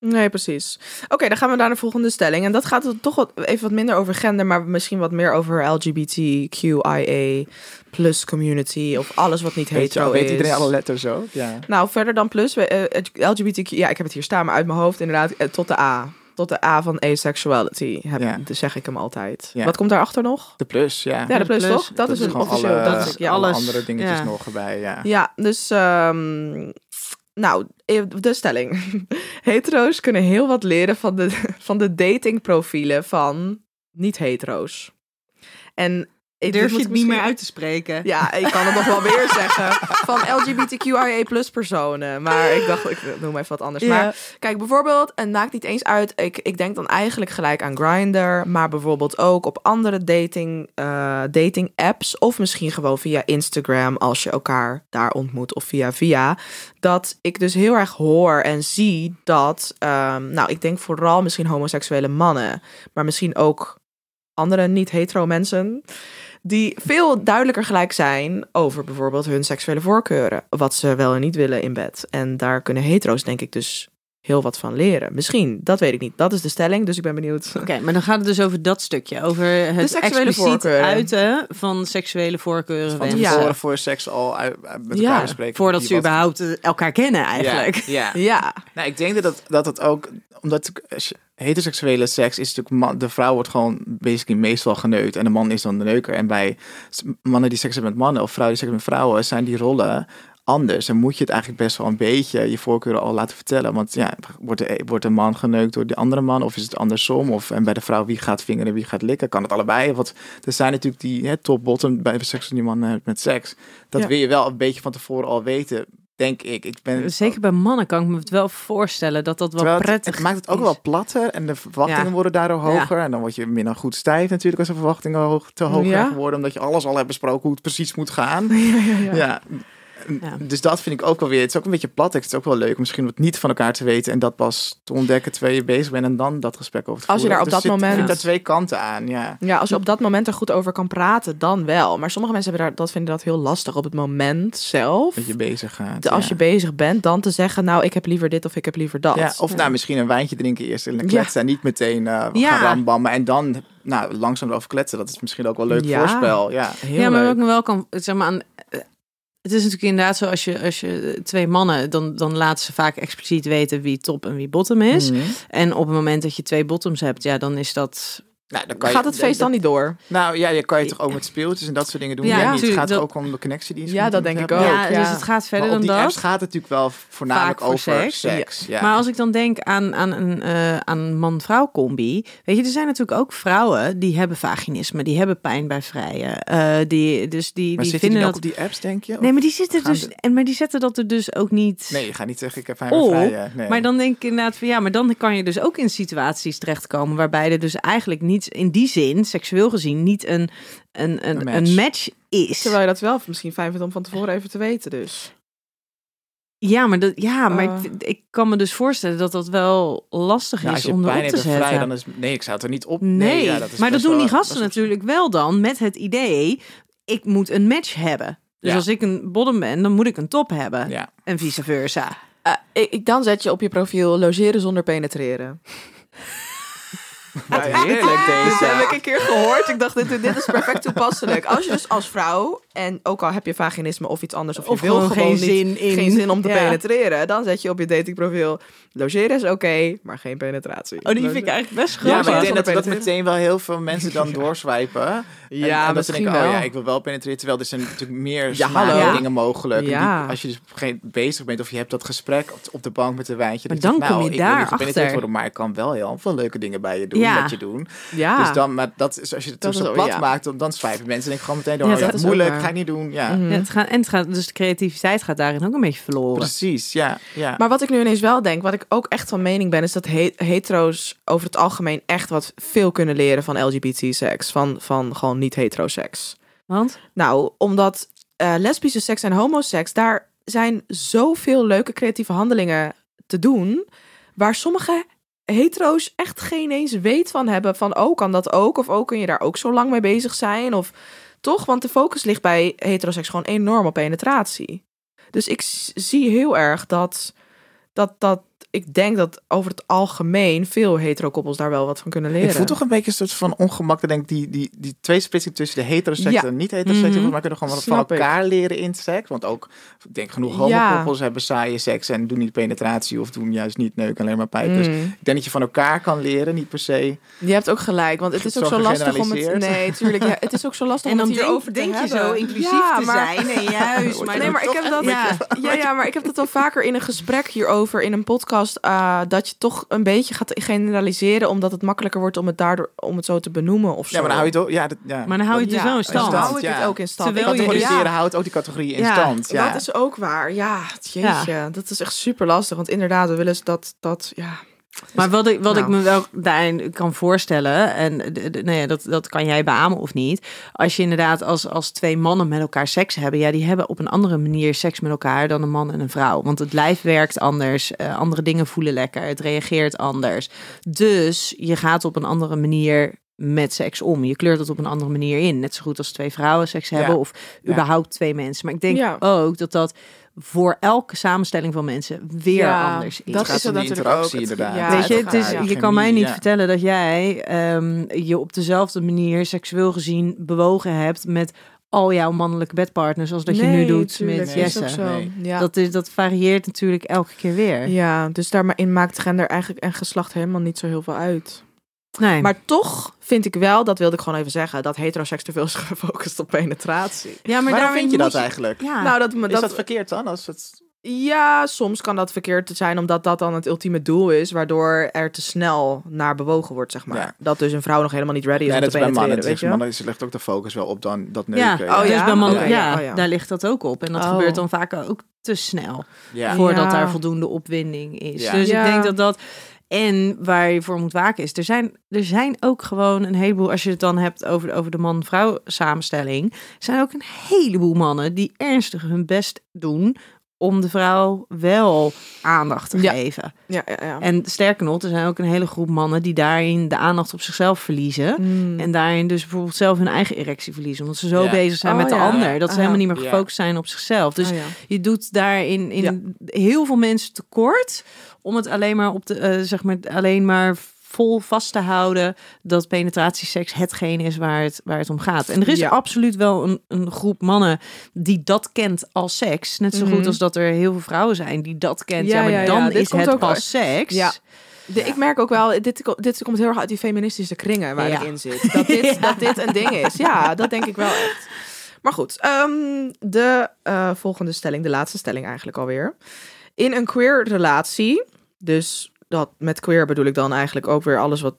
Nee, precies. Oké, dan gaan we naar de volgende stelling. En dat gaat er toch wat, even wat minder over gender, maar misschien wat meer over LGBTQIA plus community of alles wat niet Weet, je, hetero weet is. iedereen alle letters ook? Ja. Nou, verder dan plus, eh, LGBTQ, ja, ik heb het hier staan, maar uit mijn hoofd inderdaad, eh, tot de A. Tot de A van asexuality, heb, Ja. dus zeg ik hem altijd. Ja. wat komt daarachter nog? De plus, ja. Ja, de plus, plus. toch? Dat, is het gewoon officieel. alle, dat is, ja, alle alles. andere dingetjes Ja. nog erbij, ja. Ja, dus ehm, nou, eh, de stelling. Hetero's kunnen heel wat leren van de, van de datingprofielen van niet-hetero's. En ik Durf je het niet meer uit te spreken? Ja, ik kan het nog wel weer zeggen. Van LGBTQIA plus personen. Maar ik dacht, ik noem even wat anders. Maar kijk, bijvoorbeeld, en maakt niet eens uit. Ik, ik denk dan eigenlijk gelijk aan Grindr. Maar bijvoorbeeld ook op andere dating, eh, dating apps. Of misschien gewoon via Instagram als je elkaar daar ontmoet. Of via via. Dat ik dus heel erg hoor en zie dat, ehm, nou, ik denk vooral misschien homoseksuele mannen. Maar misschien ook andere niet-hetero mensen die veel duidelijker gelijk zijn over bijvoorbeeld hun seksuele voorkeuren. Wat ze wel en niet willen in bed. En daar kunnen hetero's denk ik dus heel wat van leren. Misschien, dat weet ik niet. Dat is de stelling, dus ik ben benieuwd. Oké, maar dan gaat het dus over dat stukje. Over het seksuele expliciet voorkeuren. uiten van seksuele voorkeuren. Van wensen. Ja. tevoren voor seks al uit, met Ja, elkaar bespreken. Voordat wie ze wat- überhaupt eh, elkaar kennen eigenlijk. Ja, ja. Ja, Nou, ik denk dat het, dat het ook, omdat heteroseksuele seks is natuurlijk, man, de vrouw wordt gewoon basically meestal geneukt en de man is dan de neuker. En bij mannen die seks hebben met mannen of vrouwen die seks hebben met vrouwen, zijn die rollen anders. En moet je het eigenlijk best wel een beetje je voorkeuren al laten vertellen. Want ja, wordt de, wordt de man geneukt door de andere man of is het andersom? Of en bij de vrouw wie gaat vingeren, wie gaat likken? Kan het allebei? Want er zijn natuurlijk die hè, top-bottom bij seks die man heeft met seks. Dat Ja. wil je wel een beetje van tevoren al weten, denk ik. Ik ben Zeker bij mannen kan ik me het wel voorstellen dat dat wel Terwijl prettig het, maakt het ook is. wel platter en de verwachtingen Ja. worden daardoor hoger. En dan word je minder goed stijf natuurlijk als de verwachtingen hoog, te hoog geworden. Omdat je alles al hebt besproken hoe het precies moet gaan. ja, ja. Dus dat vind ik ook wel weer. Het is ook een beetje plat. Het is ook wel leuk om misschien wat niet van elkaar te weten. En dat pas te ontdekken terwijl je bezig bent. En dan dat gesprek over te Als je daar op Dus dat zit- moment- daar twee kanten aan. Ja. Ja, als je op dat moment er goed over kan praten, dan wel. Maar sommige mensen hebben daar, dat vinden dat heel lastig op het moment zelf. Dat je bezig gaat. De- als ja. je bezig bent, dan te zeggen, nou, ik heb liever dit of ik heb liever dat. Ja, of nou, misschien een wijntje drinken eerst en kletsen. En niet meteen eh Ja. gaan rambammen. En dan nou, langzaam erover kletsen. Dat is misschien ook wel een leuk Ja. voorspel. Ja. Heel ja, maar leuk. wat ik me wel kan, zeg maar aan. Het is natuurlijk inderdaad zo als je, als je twee mannen, dan, dan laten ze vaak expliciet weten wie top en wie bottom is. Mhm. En op het moment dat je twee bottoms hebt, ja, dan is dat. Nou, dan kan Gaat je, het feest dan niet door? Nou ja, je kan je toch ook met speeltjes en dat soort dingen doen. Ja, Ja, niet. Het gaat dat- ook om de connectie die je Ja, dat denk ik ook. ja, ja. dus het gaat verder Maar op dan die dat. apps gaat het natuurlijk wel voornamelijk voor over seks. seks. Ja. Maar als ik dan denk aan, aan een eh, aan man-vrouw combi, weet je, er zijn natuurlijk ook vrouwen die hebben vaginisme, die hebben pijn bij vrijen, eh, die dus die, Maar die zitten vinden die ook dat. op die apps, denk je? Nee, maar die zitten dus de- en maar die zetten dat er dus ook niet. Nee, je gaat niet zeggen, ik heb fijn Oh, vrij. Nee. Maar dan denk ik inderdaad van ja, maar dan kan je dus ook in situaties terechtkomen waarbij er dus eigenlijk niet in die zin, seksueel gezien, niet een, een, een, Een een, match. is. Terwijl je dat wel misschien fijn vindt om van tevoren even te weten, dus. Ja, maar, dat, ja, maar Eh. ik, ik kan me dus voorstellen dat dat wel lastig Ja, is om erop te en zetten. vrij, dan is... Nee, ik zou het er niet op... Nee, ja, dat is maar dat doen wel- die gasten natuurlijk wel dan met het idee, ik moet een match hebben. Dus Ja. als ik een bottom ben, dan moet ik een top hebben. Ja. En vice versa. Eh, ik, ik- dan zet je op je profiel logeren zonder penetreren. Ja, heerlijk Dit heb ik deze. een keer gehoord. Ik dacht, dit, dit is perfect toepasselijk. Als je dus als vrouw, en ook al heb je vaginisme of iets anders, of je Of wil gewoon gewoon geen niet, zin in- geen zin om te Ja. penetreren, dan zet je op je datingprofiel, logeren is oké, maar geen penetratie. Oh, die vind ik eigenlijk best Ja, grappig. maar ik denk dat, dat meteen wel heel veel mensen dan doorswipen. En, Ja, en dat ze denken, oh ja, ik wil wel penetreren. Terwijl er zijn natuurlijk meer Ja, dingen mogelijk. Ja. die- als je dus geen, bezig bent of je hebt dat gesprek op, de bank met een wijntje. Maar dan kom je nou, ik wil niet gepenetreerd worden, maar ik kan wel heel veel leuke dingen bij je doen. Ja, met je doen. Ja. Dus dan, maar dat is als je het Dat zo is- plat ja. maakt, dan, dan mensen denk ik gewoon meteen door. Ja, oh, dat is moeilijk, ga ik niet doen. Ja, Mhm. Ja, het gaat, en het gaat, dus de creativiteit gaat daarin ook een beetje verloren. precies. Ja, ja. Maar wat ik nu ineens wel denk, wat ik ook echt van mening ben, is dat he- hetero's over het algemeen echt wat veel kunnen leren van LGBT-seks. Van, van gewoon niet-hetero-seks. Want? Nou, omdat eh, lesbische seks en homoseks, daar zijn zoveel leuke creatieve handelingen te doen, waar sommige hetero's echt geen eens weet van hebben van, oh, kan dat ook? Of oh, kun je daar ook zo lang mee bezig zijn? Of toch? Want de focus ligt bij heteroseks gewoon enorm op penetratie. Dus ik zie heel erg dat, dat, dat ik denk dat over het algemeen veel hetero-koppels daar wel wat van kunnen leren. Ik voel toch een beetje een soort van ongemak. Ik denk die, die, die tweesplitsing tussen de heteroseks Ja. en niet-heteroseks. Mhm. Volgens mij kunnen gewoon wat van ik. elkaar leren in seks. Want ook, ik denk genoeg Ja. homokoppels hebben saaie seks en doen niet penetratie of doen juist niet neuken, alleen maar pijpers. Mm. Ik denk dat je van elkaar kan leren, niet per se. Je hebt ook gelijk, want het is ook Zo zo lastig om het... Nee, tuurlijk. Ja, het is ook zo lastig om het hierover te hebben. Ja, maar- en juist. nee, maar ik heb dat. Ja. Ja. Ja, maar ik heb dat al vaker in een gesprek hierover in een podcast. Eh, dat je toch een beetje gaat generaliseren, omdat het makkelijker wordt om het daardoor om het zo te benoemen of zo. Ja, maar dan hou je het. Ja, dat, ja. Maar dan hou je het dus Ja, wel in stand. Dan hou ik Ja. het ook in stand. Terwijl Ik- je- Categoriseren ja, houdt ook die categorie in Ja, stand. Ja. Dat is ook waar. Ja, jeetje. Dat is echt super lastig. Want inderdaad, we willen eens dat, dat ja. Maar wat ik, wat Nou. ik me wel daarin kan voorstellen, en nou ja, dat, dat kan jij beamen of niet. Als je inderdaad als, als twee mannen met elkaar seks hebben, ja, die hebben op een andere manier seks met elkaar dan een man en een vrouw. Want het lijf werkt anders, eh, andere dingen voelen lekker, het reageert anders. Dus je gaat op een andere manier met seks om. Je kleurt het op een andere manier in. Net zo goed als twee vrouwen seks hebben Ja. of Ja. überhaupt twee mensen. Maar ik denk ook dat dat voor elke samenstelling van mensen weer Ja, anders is. dat gaat is ook. interactie Het- inderdaad. ja, Weet je, het is, ja. je kan mij niet ja. vertellen dat jij ehm, je op dezelfde manier seksueel gezien bewogen hebt met al jouw mannelijke bedpartners als dat je nu doet tuurlijk, met dat Jesse. ook zo. Nee. Ja. Dat, is, dat varieert natuurlijk elke keer weer. ja, dus daarin maakt gender eigenlijk en geslacht helemaal niet zo heel veel uit. Nee. Maar toch vind ik wel, dat wilde ik gewoon even zeggen, dat heteroseks te veel is gefocust op penetratie. ja, maar Waarom daarin vind je dat eigenlijk? Ja. Nou, dat, Is dat, dat, verkeerd dan? Als het... ja, soms kan dat verkeerd zijn, omdat dat dan het ultieme doel is, waardoor er te snel naar bewogen wordt, zeg maar. Ja. Dat dus een vrouw nog helemaal niet ready is Ja, om dat te is bij mannen. weet Dus je? mannen ze legt ook de focus wel op dan dat ja, neuken. Oh, dus ja? bij mannen, ja, oh, ja. daar ligt dat ook op. En dat Oh. gebeurt dan vaak ook te snel. Ja. voordat Ja. daar voldoende opwinding is. Ja. Dus Ja. ik denk dat dat. En waar je voor moet waken is, er zijn, er zijn ook gewoon een heleboel, als je het dan hebt over, over de man-vrouw samenstelling, zijn ook een heleboel mannen die ernstig hun best doen om de vrouw wel aandacht te Ja. geven. Ja, ja, ja. En sterker nog, er zijn ook een hele groep mannen die daarin de aandacht op zichzelf verliezen. Mm. En daarin dus bijvoorbeeld zelf hun eigen erectie verliezen. Omdat ze zo Ja. bezig zijn Oh, met de ja. ander. Dat ze helemaal niet meer ja. gefocust zijn op zichzelf. Dus Oh, ja. je doet daarin in heel veel mensen tekort om het alleen maar op de eh, zeg maar alleen maar vol vast te houden dat penetratieseks hetgeen is waar het, waar het om gaat. En er is Ja. absoluut wel een, een groep mannen die dat kent als seks. Net zo Mhm. goed als dat er heel veel vrouwen zijn die dat kent. Ja, Ja, maar dan is het ook- pas seks. Ja. De, Ik merk ook wel, dit, dit komt heel erg uit die feministische kringen waar ik in zit. Dat dit, dat dit een ding is. Ja, dat denk ik wel echt. Maar goed, ehm, de eh, volgende stelling, de laatste stelling eigenlijk alweer. In een queer relatie, dus dat, met queer bedoel ik dan eigenlijk ook weer alles wat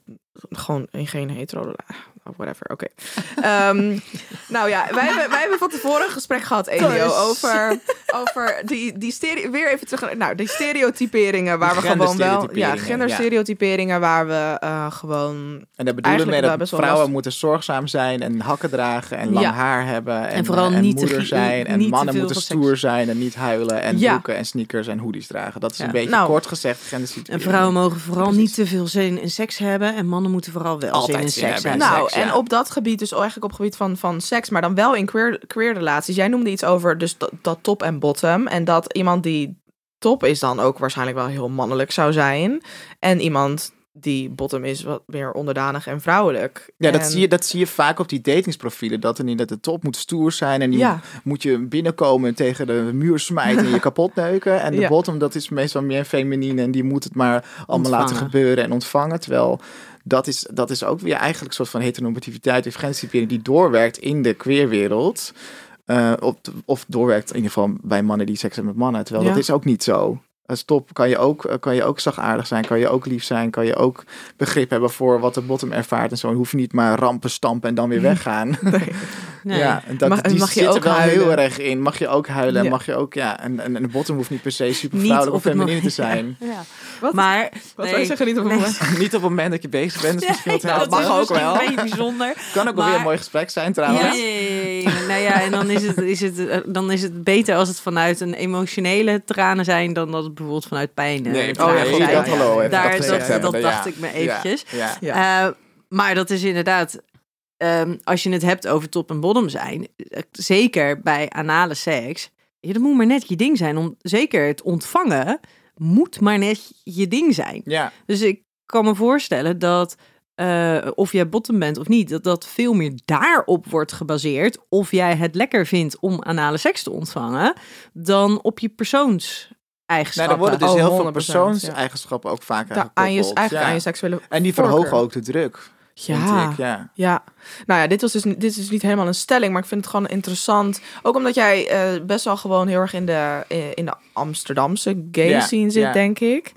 gewoon in geen hetero oh, whatever, oké. Ehm, nou ja, wij hebben, wij hebben van tevoren een gesprek gehad, Elio, over, over die, die stereo, weer even terug, naar- nou, die stereotyperingen waar Die we gewoon wel, ja, genderstereotyperingen, genderstereotyperingen waar we eh, gewoon, En daar bedoelen we mee dat vrouwen moeten zorgzaam zijn en hakken dragen en lang Ja. haar hebben. En, En vooral eh, niet moeder zijn. En niet mannen moeten seks. stoer zijn en niet huilen. En Ja. broeken en sneakers en hoodies dragen. Dat is Ja. een beetje Nou. kort gezegd gendersituatie. En vrouwen mogen vooral Precies. niet te veel zin in seks hebben. En mannen moeten vooral wel Altijd zin in seks hebben nou, ja. en op dat gebied, dus eigenlijk op het gebied van, van seks, maar dan wel in queer, queer relaties. Jij noemde iets over dus dat, dat top en bottom. En dat iemand die top is dan ook waarschijnlijk wel heel mannelijk zou zijn. En iemand die bottom is wat meer onderdanig en vrouwelijk. Ja, dat zie, je, dat zie je vaak op die datingsprofielen. Dat er dat de top moet stoer zijn. En die Ja. moet je binnenkomen en tegen de muur smijten en je kapot neuken. En de Ja. bottom, dat is meestal meer feminine. En die moet het maar allemaal Ontvangen. laten gebeuren en ontvangen. Terwijl dat is, dat is ook weer eigenlijk een soort van heteronormativiteit of gendertypering die doorwerkt in de queerwereld. Eh, op, of doorwerkt in ieder geval bij mannen die seks hebben met mannen. Terwijl Ja. dat is ook niet zo. Als top kan je, ook, eh, kan je ook zachtaardig zijn, kan je ook lief zijn, kan je ook begrip hebben voor wat de bottom ervaart en zo. En hoef je niet maar rampen stampen en dan weer weggaan. Nee. Ja, en dat, Mag- die mag je zit er ook wel huilen? heel erg in. Mag je ook huilen, Ja. mag je ook, ja. En, en, en de bottom hoeft niet per se super vrouwelijk of feminine te zijn. Ja. Wat? Maar Wat nee. zeggen? Niet op een Nee. moment. niet op het moment dat je bezig bent, Nee, helpt. dat Mag is ook wel. een beetje bijzonder. Kan ook wel weer een mooi gesprek zijn trouwens. Ja, ja. nou ja, en dan is, het, is het, eh, dan is het beter als het vanuit een emotionele tranen zijn dan dat het bijvoorbeeld vanuit pijn eh, Nee, tranen ja, nee, dat hallo. Daar- dat- dat dacht ik me eventjes. Eh, maar dat is inderdaad, ehm, als je het hebt over top en bottom zijn, eh, zeker bij anale seks, ja, dat moet maar net je ding zijn. Om, zeker het ontvangen moet maar net je ding zijn. ja. Dus ik kan me voorstellen dat eh, of jij bottom bent of niet, dat dat veel meer daarop wordt gebaseerd. Of jij het lekker vindt om anale seks te ontvangen, dan op je Nee, persoonseigenschappen. dan worden dus Oh, heel veel 100%, persoonseigenschappen ook vaak aan je, gekoppeld. eigenlijk ja. aan je seksuele En die voorkeur. verhogen ook de druk, Ja. ik. Ja. Ja, nou ja, dit, was dus, dit is dus niet helemaal een stelling, maar ik vind het gewoon interessant. Ook omdat jij eh, best wel gewoon heel erg in de, eh, in de Amsterdamse gay scene zit, denk ik.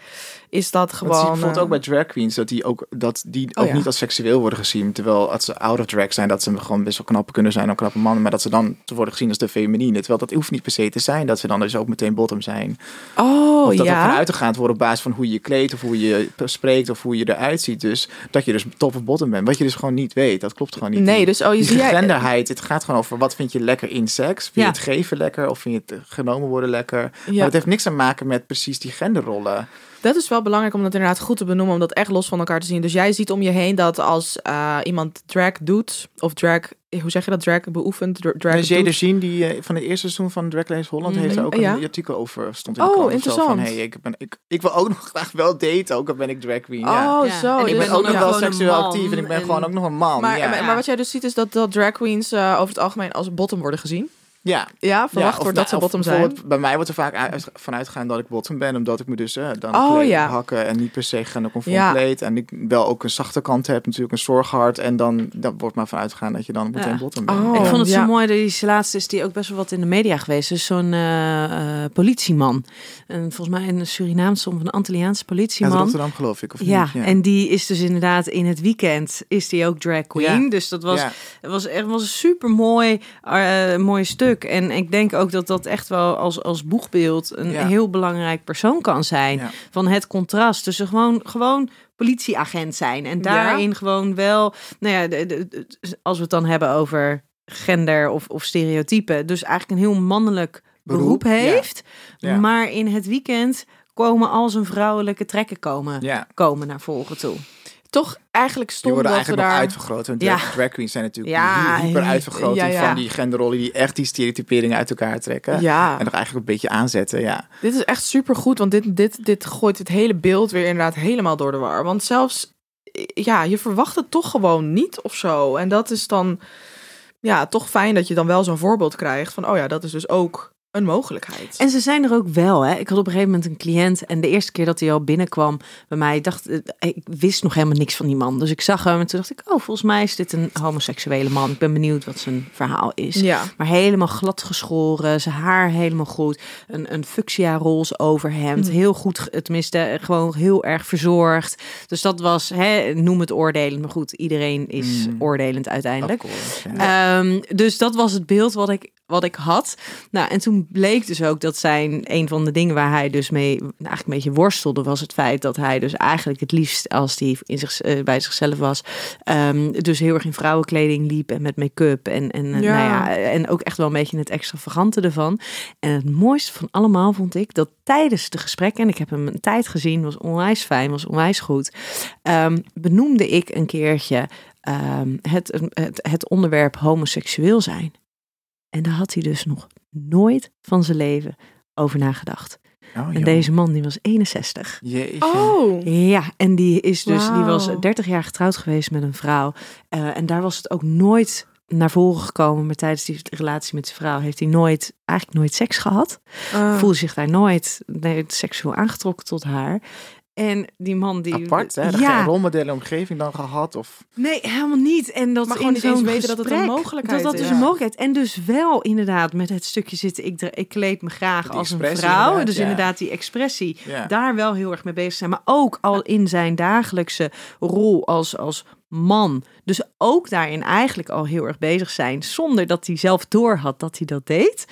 Is dat Want zie je gewoon... bijvoorbeeld eh, ook bij drag queens, dat die ook, dat die Oh ook ja. niet als seksueel worden gezien. Terwijl als ze out of drag zijn, dat ze gewoon best wel knappe kunnen zijn, ook knappe mannen. Maar dat ze dan te worden gezien als de feminine. Terwijl dat hoeft niet per se te zijn, dat ze dan dus ook meteen bottom zijn. Oh, of dat er ja. vanuit te gaan wordt op basis van hoe je je kleedt, of hoe je spreekt, of hoe je eruit ziet. Dus dat je dus top of bottom bent. Wat je dus gewoon niet weet. Dat klopt gewoon niet. Nee, dus oh, je die zie jij... genderheid, het gaat gewoon over wat vind je lekker in seks. Vind Ja. je het geven lekker of vind je het genomen worden lekker? Maar Ja, het heeft niks te maken met precies die genderrollen. Dat is wel belangrijk om dat inderdaad goed te benoemen, om dat echt los van elkaar te zien. Dus jij ziet om je heen dat als eh, iemand drag doet, of drag, hoe zeg je dat, drag beoefent, dra- drag de Jean, die eh, van het eerste seizoen van Drag Race Holland, heeft er ook Ja. een artikel over. Stond in de Oh, krant of zo van, interessant. hey, ik, ben, ik, ik wil ook nog graag wel daten, ook al ben ik drag queen. Oh, ja. Ja. zo. En ik dus- ben ook nog wel seksueel actief en ik ben en- gewoon ook nog een man. Maar, ja. maar, maar wat jij dus ziet is dat, dat drag queens eh, over het algemeen als bottom worden gezien. Ja. Ja, verwacht of wordt nou, dat ze bottom zijn. Bij mij wordt er vaak uit- vanuit gegaan dat ik bottom ben, omdat ik me dus eh, dan Oh, kleed, ja. hakken en niet per se genderconform Ja. kleed. En ik wel ook een zachte kant heb, natuurlijk een zorghart. En dan, dan wordt maar vanuit gegaan dat je dan meteen Ja. bottom bent. Oh. Ik vond het Ja. zo mooi, die laatste is die ook best wel wat in de media geweest. Dus zo'n eh, eh, politieman. En volgens mij een Surinaamse of een Antilliaanse Uit politieman. Rotterdam geloof ik, of Ja, niet? en die is dus inderdaad in het weekend is die ook drag queen. Ja. Dus dat was, Ja. was echt was een super mooi, mooi stuk. En ik denk ook dat dat echt wel als, als boegbeeld een Ja. heel belangrijk persoon kan zijn. Ja. Van het contrast tussen gewoon, gewoon politieagent zijn. En daarin gewoon wel, nou ja, de- de- de- als we het dan hebben over gender of, of stereotypen. Dus eigenlijk een heel mannelijk beroep, heeft. Maar in het weekend komen al zijn vrouwelijke trekken komen, komen naar voren toe. Toch eigenlijk stom worden dat we eigenlijk nog daar... uitvergroot. Want Ja. drag, queens zijn natuurlijk Ja, hy- hyper uitvergroting ja. van die genderrollen die echt die stereotyperingen uit elkaar trekken. Ja, En nog eigenlijk een beetje aanzetten, ja. dit is echt super goed, want dit, dit, dit gooit het hele beeld weer inderdaad helemaal door de war. Want zelfs, ja, je verwacht het toch gewoon niet of zo. En dat is dan, ja, toch fijn dat je dan wel zo'n voorbeeld krijgt van, oh ja, dat is dus ook een mogelijkheid. En ze zijn er ook wel. Hè? Ik had op een gegeven moment een cliënt en de eerste keer dat hij al binnenkwam bij mij, dacht eh, ik wist nog helemaal niks van die man. Dus ik zag hem en toen dacht ik, oh, volgens mij is dit een homoseksuele man. Ik ben benieuwd wat zijn verhaal is. ja, Maar helemaal glad geschoren, zijn haar helemaal goed. Een, een fuchsia roze overhemd. Mhm. Heel goed, tenminste, gewoon heel erg verzorgd. Dus dat was, hè, noem het oordelend. Maar goed, iedereen is Mm. oordelend uiteindelijk. Of course, ja. Ehm, dus dat was het beeld wat ik, wat ik had. Nou, en toen bleek dus ook dat zijn een van de dingen waar hij dus mee eigenlijk een beetje worstelde, was het feit dat hij dus eigenlijk het liefst als hij in zich, eh, bij zichzelf was, ehm, dus heel erg in vrouwenkleding liep en met make-up en, en, eh, Ja. Nou ja, en ook echt wel een beetje het extravagante ervan. En het mooiste van allemaal vond ik dat tijdens de gesprekken, en ik heb hem een tijd gezien, was onwijs fijn, was onwijs goed, ehm, benoemde ik een keertje ehm, het, het, het onderwerp homoseksueel zijn. En daar had hij dus nog nooit van zijn leven over nagedacht. Oh, En deze man die was 61. Jeetje. oh, Ja, en die is dus, die was Wauw. 30 jaar getrouwd geweest met een vrouw. Eh, en daar was het ook nooit naar voren gekomen. Maar tijdens die relatie met zijn vrouw heeft hij nooit, eigenlijk nooit seks gehad. Ah. Voelde zich daar nooit nee, seksueel aangetrokken tot haar. En die man die... Apart, hè? Ja, Geen rolmodellen omgeving dan gehad? Of... Nee, helemaal niet. En dat Maar in gewoon niet eens zo'n weten dat het een gesprek, mogelijkheid dat dat is. dus Ja. een mogelijkheid. En dus wel inderdaad met het stukje zitten. Ik, dra- ik kleed me graag Die als een vrouw. inderdaad, Dus ja. inderdaad die expressie. Ja. Daar wel heel erg mee bezig zijn. Maar ook al in zijn dagelijkse rol als, als man. Dus ook daarin eigenlijk al heel erg bezig zijn. Zonder dat hij zelf door had dat hij dat deed.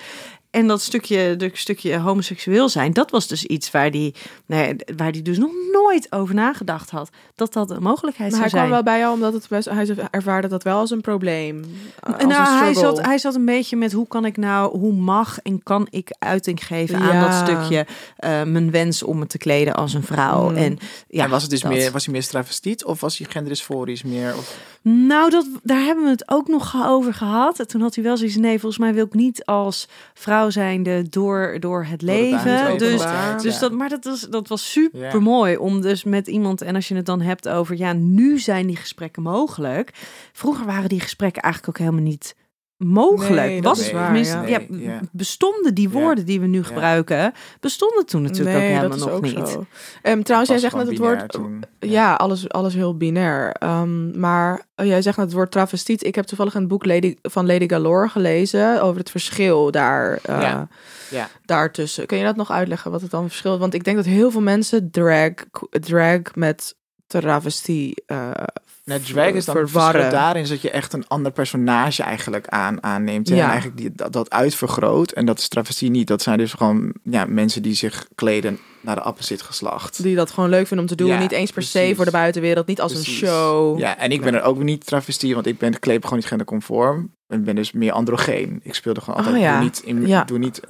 En dat stukje, dat stukje homoseksueel zijn, dat was dus iets waar die, nee, waar die dus nog nooit over nagedacht had. Dat dat een mogelijkheid Maar hij zou kwam zijn. wel bij jou omdat het best, hij ervaarde dat wel als een probleem. eh, als nou, een hij struggle. zat, hij zat een beetje met hoe kan ik nou, hoe mag en kan ik uiting geven aan dat stukje eh, mijn wens om me te kleden als een vrouw. Mm. En ja, en was het dus dat. meer, was hij meer travestiet of was hij genderdysforisch meer? Of... Nou, dat, daar hebben we het ook nog over gehad. En toen had hij wel zoiets, nee, volgens mij wil ik niet als vrouw zijnde door, door het leven. dus dus Ja. dat, maar dat was, dat was super mooi om dus met iemand, en als je het dan hebt over, ja, nu zijn die gesprekken mogelijk. Vroeger waren die gesprekken eigenlijk ook helemaal niet mogelijk. Nee, dat Was, tenminste, ja. ja, Nee, ja. bestonden die Ja. woorden die we nu gebruiken, bestonden toen natuurlijk ook helemaal dat is nog ook niet. zo. Ehm, trouwens, jij zegt net het woord... toen. Ja, alles, alles heel binair. Ehm, maar oh, jij zegt net het woord travestiet. Ik heb toevallig een boek Lady, van Lady Galore gelezen over het verschil daar, eh, Ja. Ja. daartussen. Kun je dat nog uitleggen, wat het dan verschil is? Want ik denk dat heel veel mensen drag, drag met travestie eh Nou, drag is dan verwarren. daarin is dat je echt een ander personage eigenlijk aan, aanneemt. Ja. En eigenlijk die, dat, dat uitvergroot. En dat is travestie niet. Dat zijn dus gewoon ja, mensen die zich kleden naar de opposite geslacht. Die dat gewoon leuk vinden om te doen. Ja, niet eens per se voor de buitenwereld. Niet als Precies. een show. Ja, en ik ben er ook niet travestie, want ik ben kleed gewoon niet genderconform. Ik ben dus meer androgeen. Ik speelde gewoon altijd. Oh, ja. Ik doe niet, in, Ja. doe niet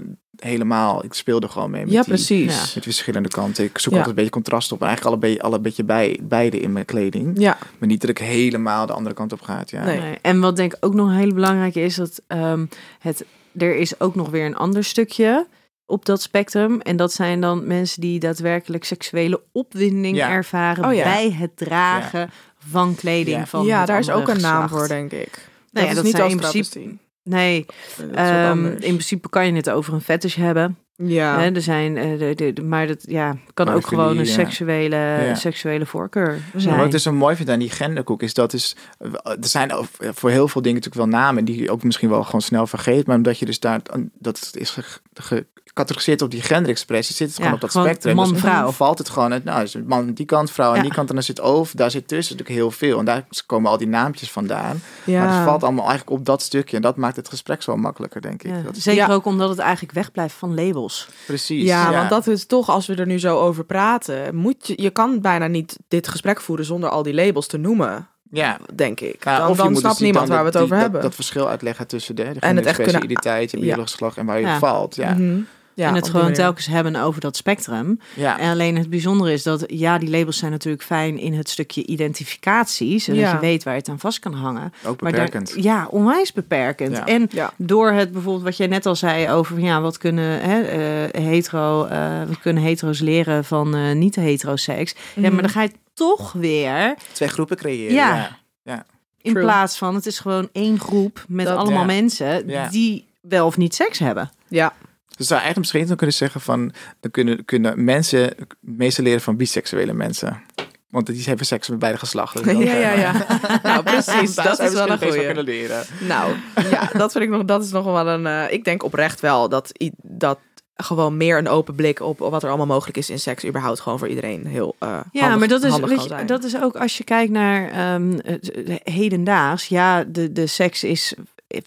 helemaal. Ik speelde gewoon mee met, Ja, die, precies. met verschillende kanten. Ik zoek Ja. altijd een beetje contrast op. En eigenlijk alle, be- alle beetje bij, beide in mijn kleding. Ja, Maar niet dat ik helemaal de andere kant op ga. Ja. Nee. Nee. En wat denk ik ook nog een hele belangrijke is dat ehm, het, er is ook nog weer een ander stukje op dat spectrum. En dat zijn dan mensen die daadwerkelijk seksuele opwinding Ja. ervaren Oh ja. bij het dragen van kleding Ja. van ja het daar is ook een naam voor, denk ik. Nou ja, is dat niet zijn als in principe-. Nee, wat ehm, in principe kan je het over een fetish hebben. Ja. Hè, er zijn, eh, de, de, de- maar dat ja, kan ook gewoon een ja. seksuele, Ja. seksuele voorkeur Ja, zijn. wat ik dus zo mooi vind aan die genderkoek is dat is, er zijn voor heel veel dingen natuurlijk wel namen die je ook misschien wel gewoon snel vergeet, maar omdat je dus daar, dat is ge- gecategoriseerd op die genderexpressie, zit het gewoon Ja, op dat gewoon spectrum. man, Dus vrouw. dan valt het gewoon uit, nou, is een man aan die kant, vrouw aan Ja. die kant en dan zit over, daar zit tussen natuurlijk heel veel en daar komen al die naampjes vandaan. ja. Maar het valt allemaal eigenlijk op dat stukje en dat maakt het gesprek zo makkelijker, denk ik. Ja, Dat is, Zeker Ja. ook omdat het eigenlijk wegblijft van labels. precies. Ja, want dat is toch, als we er nu zo over praten, moet je, je kan bijna niet dit gesprek voeren zonder al die labels te noemen, ja. denk ik. Ja, dan of je dan moet snapt dus niemand dan waar we het die- over hebben. Dat verschil uitleggen tussen de, de En het echt kunnen- identiteit, je ja. biologische geslacht en waar je Ja. valt. Ja. Mhm. Ja, en het gewoon telkens hebben over dat spectrum. Ja. En alleen het bijzondere is dat, ja, die labels zijn natuurlijk fijn in het stukje identificatie, zodat Ja. je weet waar je het aan vast kan hangen. Ook Maar daar- beperkend. ja, onwijs beperkend. Ja. En door het bijvoorbeeld wat jij net al zei over, ja, wat kunnen hè, eh, hetero, wat kunnen hetero's leren van eh, niet heteroseks. Ja, Mhm. maar dan ga je toch weer Twee groepen creëren. Ja. Ja. in True. plaats van, het is gewoon één groep met Dat- allemaal Ja. mensen Ja. die wel of niet seks hebben. Ja, Dus zou eigenlijk misschien dan kunnen zeggen van, dan kunnen, kunnen mensen het meeste leren van biseksuele mensen. Want die hebben seks met beide geslachten. Ook, ja, ja, ja. nou, precies. dat is wel een goeie. kunnen leren. Nou, ja, dat vind ik nog, dat is nog wel een. eh, ik denk oprecht wel dat, i- dat gewoon meer een open blik op, op wat er allemaal mogelijk is in seks, überhaupt gewoon voor iedereen heel. eh Ja, handig- maar dat is, weet je, dat is ook als je kijkt naar ehm, het- hedendaags. Ja, de, de seks is,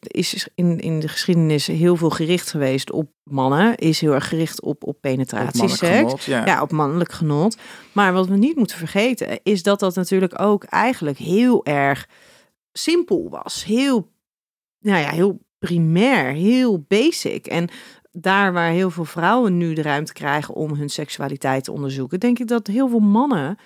is in, in de geschiedenis heel veel gericht geweest op mannen. Is heel erg gericht op, op mannelijk genot, ja. Ja, op mannelijk genot. Maar wat we niet moeten vergeten is dat dat natuurlijk ook eigenlijk heel erg simpel was. Heel, nou ja, heel primair, heel basic. En daar waar heel veel vrouwen nu de ruimte krijgen om hun seksualiteit te onderzoeken, denk ik dat heel veel mannen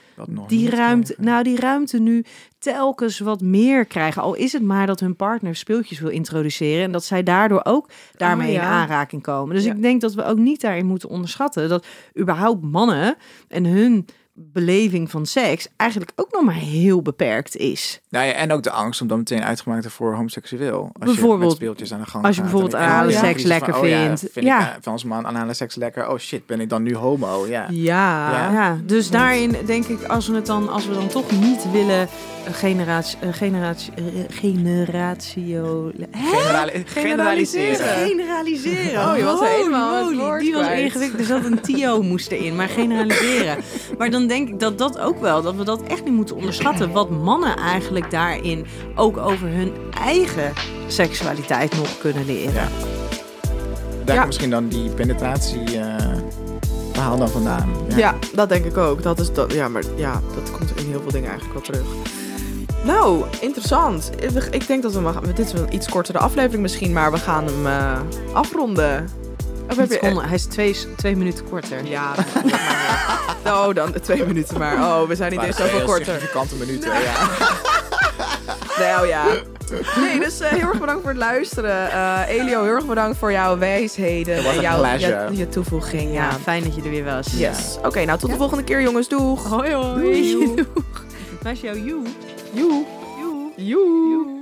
die ruimte, krijgen. nou die ruimte nu telkens wat meer krijgen. Al is het maar dat hun partner speeltjes wil introduceren en dat zij daardoor ook daarmee Oh, ja. in aanraking komen. Dus Ja. ik denk dat we ook niet daarin moeten onderschatten dat überhaupt mannen en hun beleving van seks eigenlijk ook nog maar heel beperkt is. Nou ja, en ook de angst om dan meteen uitgemaakt te voor homoseksueel. Als je Bijvoorbeeld- met speeltjes aan de gang als je bijvoorbeeld ik- anale ja, seks lekker van, oh ja, vindt. vind Ja. ik eh, van als man anale seks lekker. Oh shit, ben ik dan nu homo? Ja. Ja. Ja. Ja, dus daarin denk ik, als we het dan, als we dan toch niet willen eh, generatie, eh, generatie, eh, generatio, generaliseren. Generaliseren. Oh, je was helemaal Die was ingewikkeld. Er zat een tio moest erin, maar generaliseren. Maar dan denk ik dat dat ook wel, dat we dat echt niet moeten onderschatten. Wat mannen eigenlijk daarin ook over hun eigen seksualiteit nog kunnen leren. Ja. Daar Ja. komt misschien dan die penetratie eh, verhaal dan vandaan. Ja. dat denk ik ook. Dat is dat, ja, maar ja, dat komt in heel veel dingen eigenlijk wel terug. Nou, interessant. Ik denk dat we mag. Dit is een iets kortere aflevering misschien, maar we gaan hem eh, afronden. Je, Hij is twee, twee minuten korter. ja, dat oh, dan twee minuten maar. Oh, we zijn niet Maar eens zoveel korter. significante minuten, ja. Nou ja. Nee, dus eh, heel erg bedankt voor het luisteren. Eh, Elio, heel erg bedankt voor jouw wijsheden Het was en jouw pleasure. je, je toevoeging. Ja, Ja. fijn dat je er weer was. Yes. Oké, nou tot de volgende keer jongens. Doeg. Hoi hoi. Doei. Waar is jouw you? Joe. You. Joe.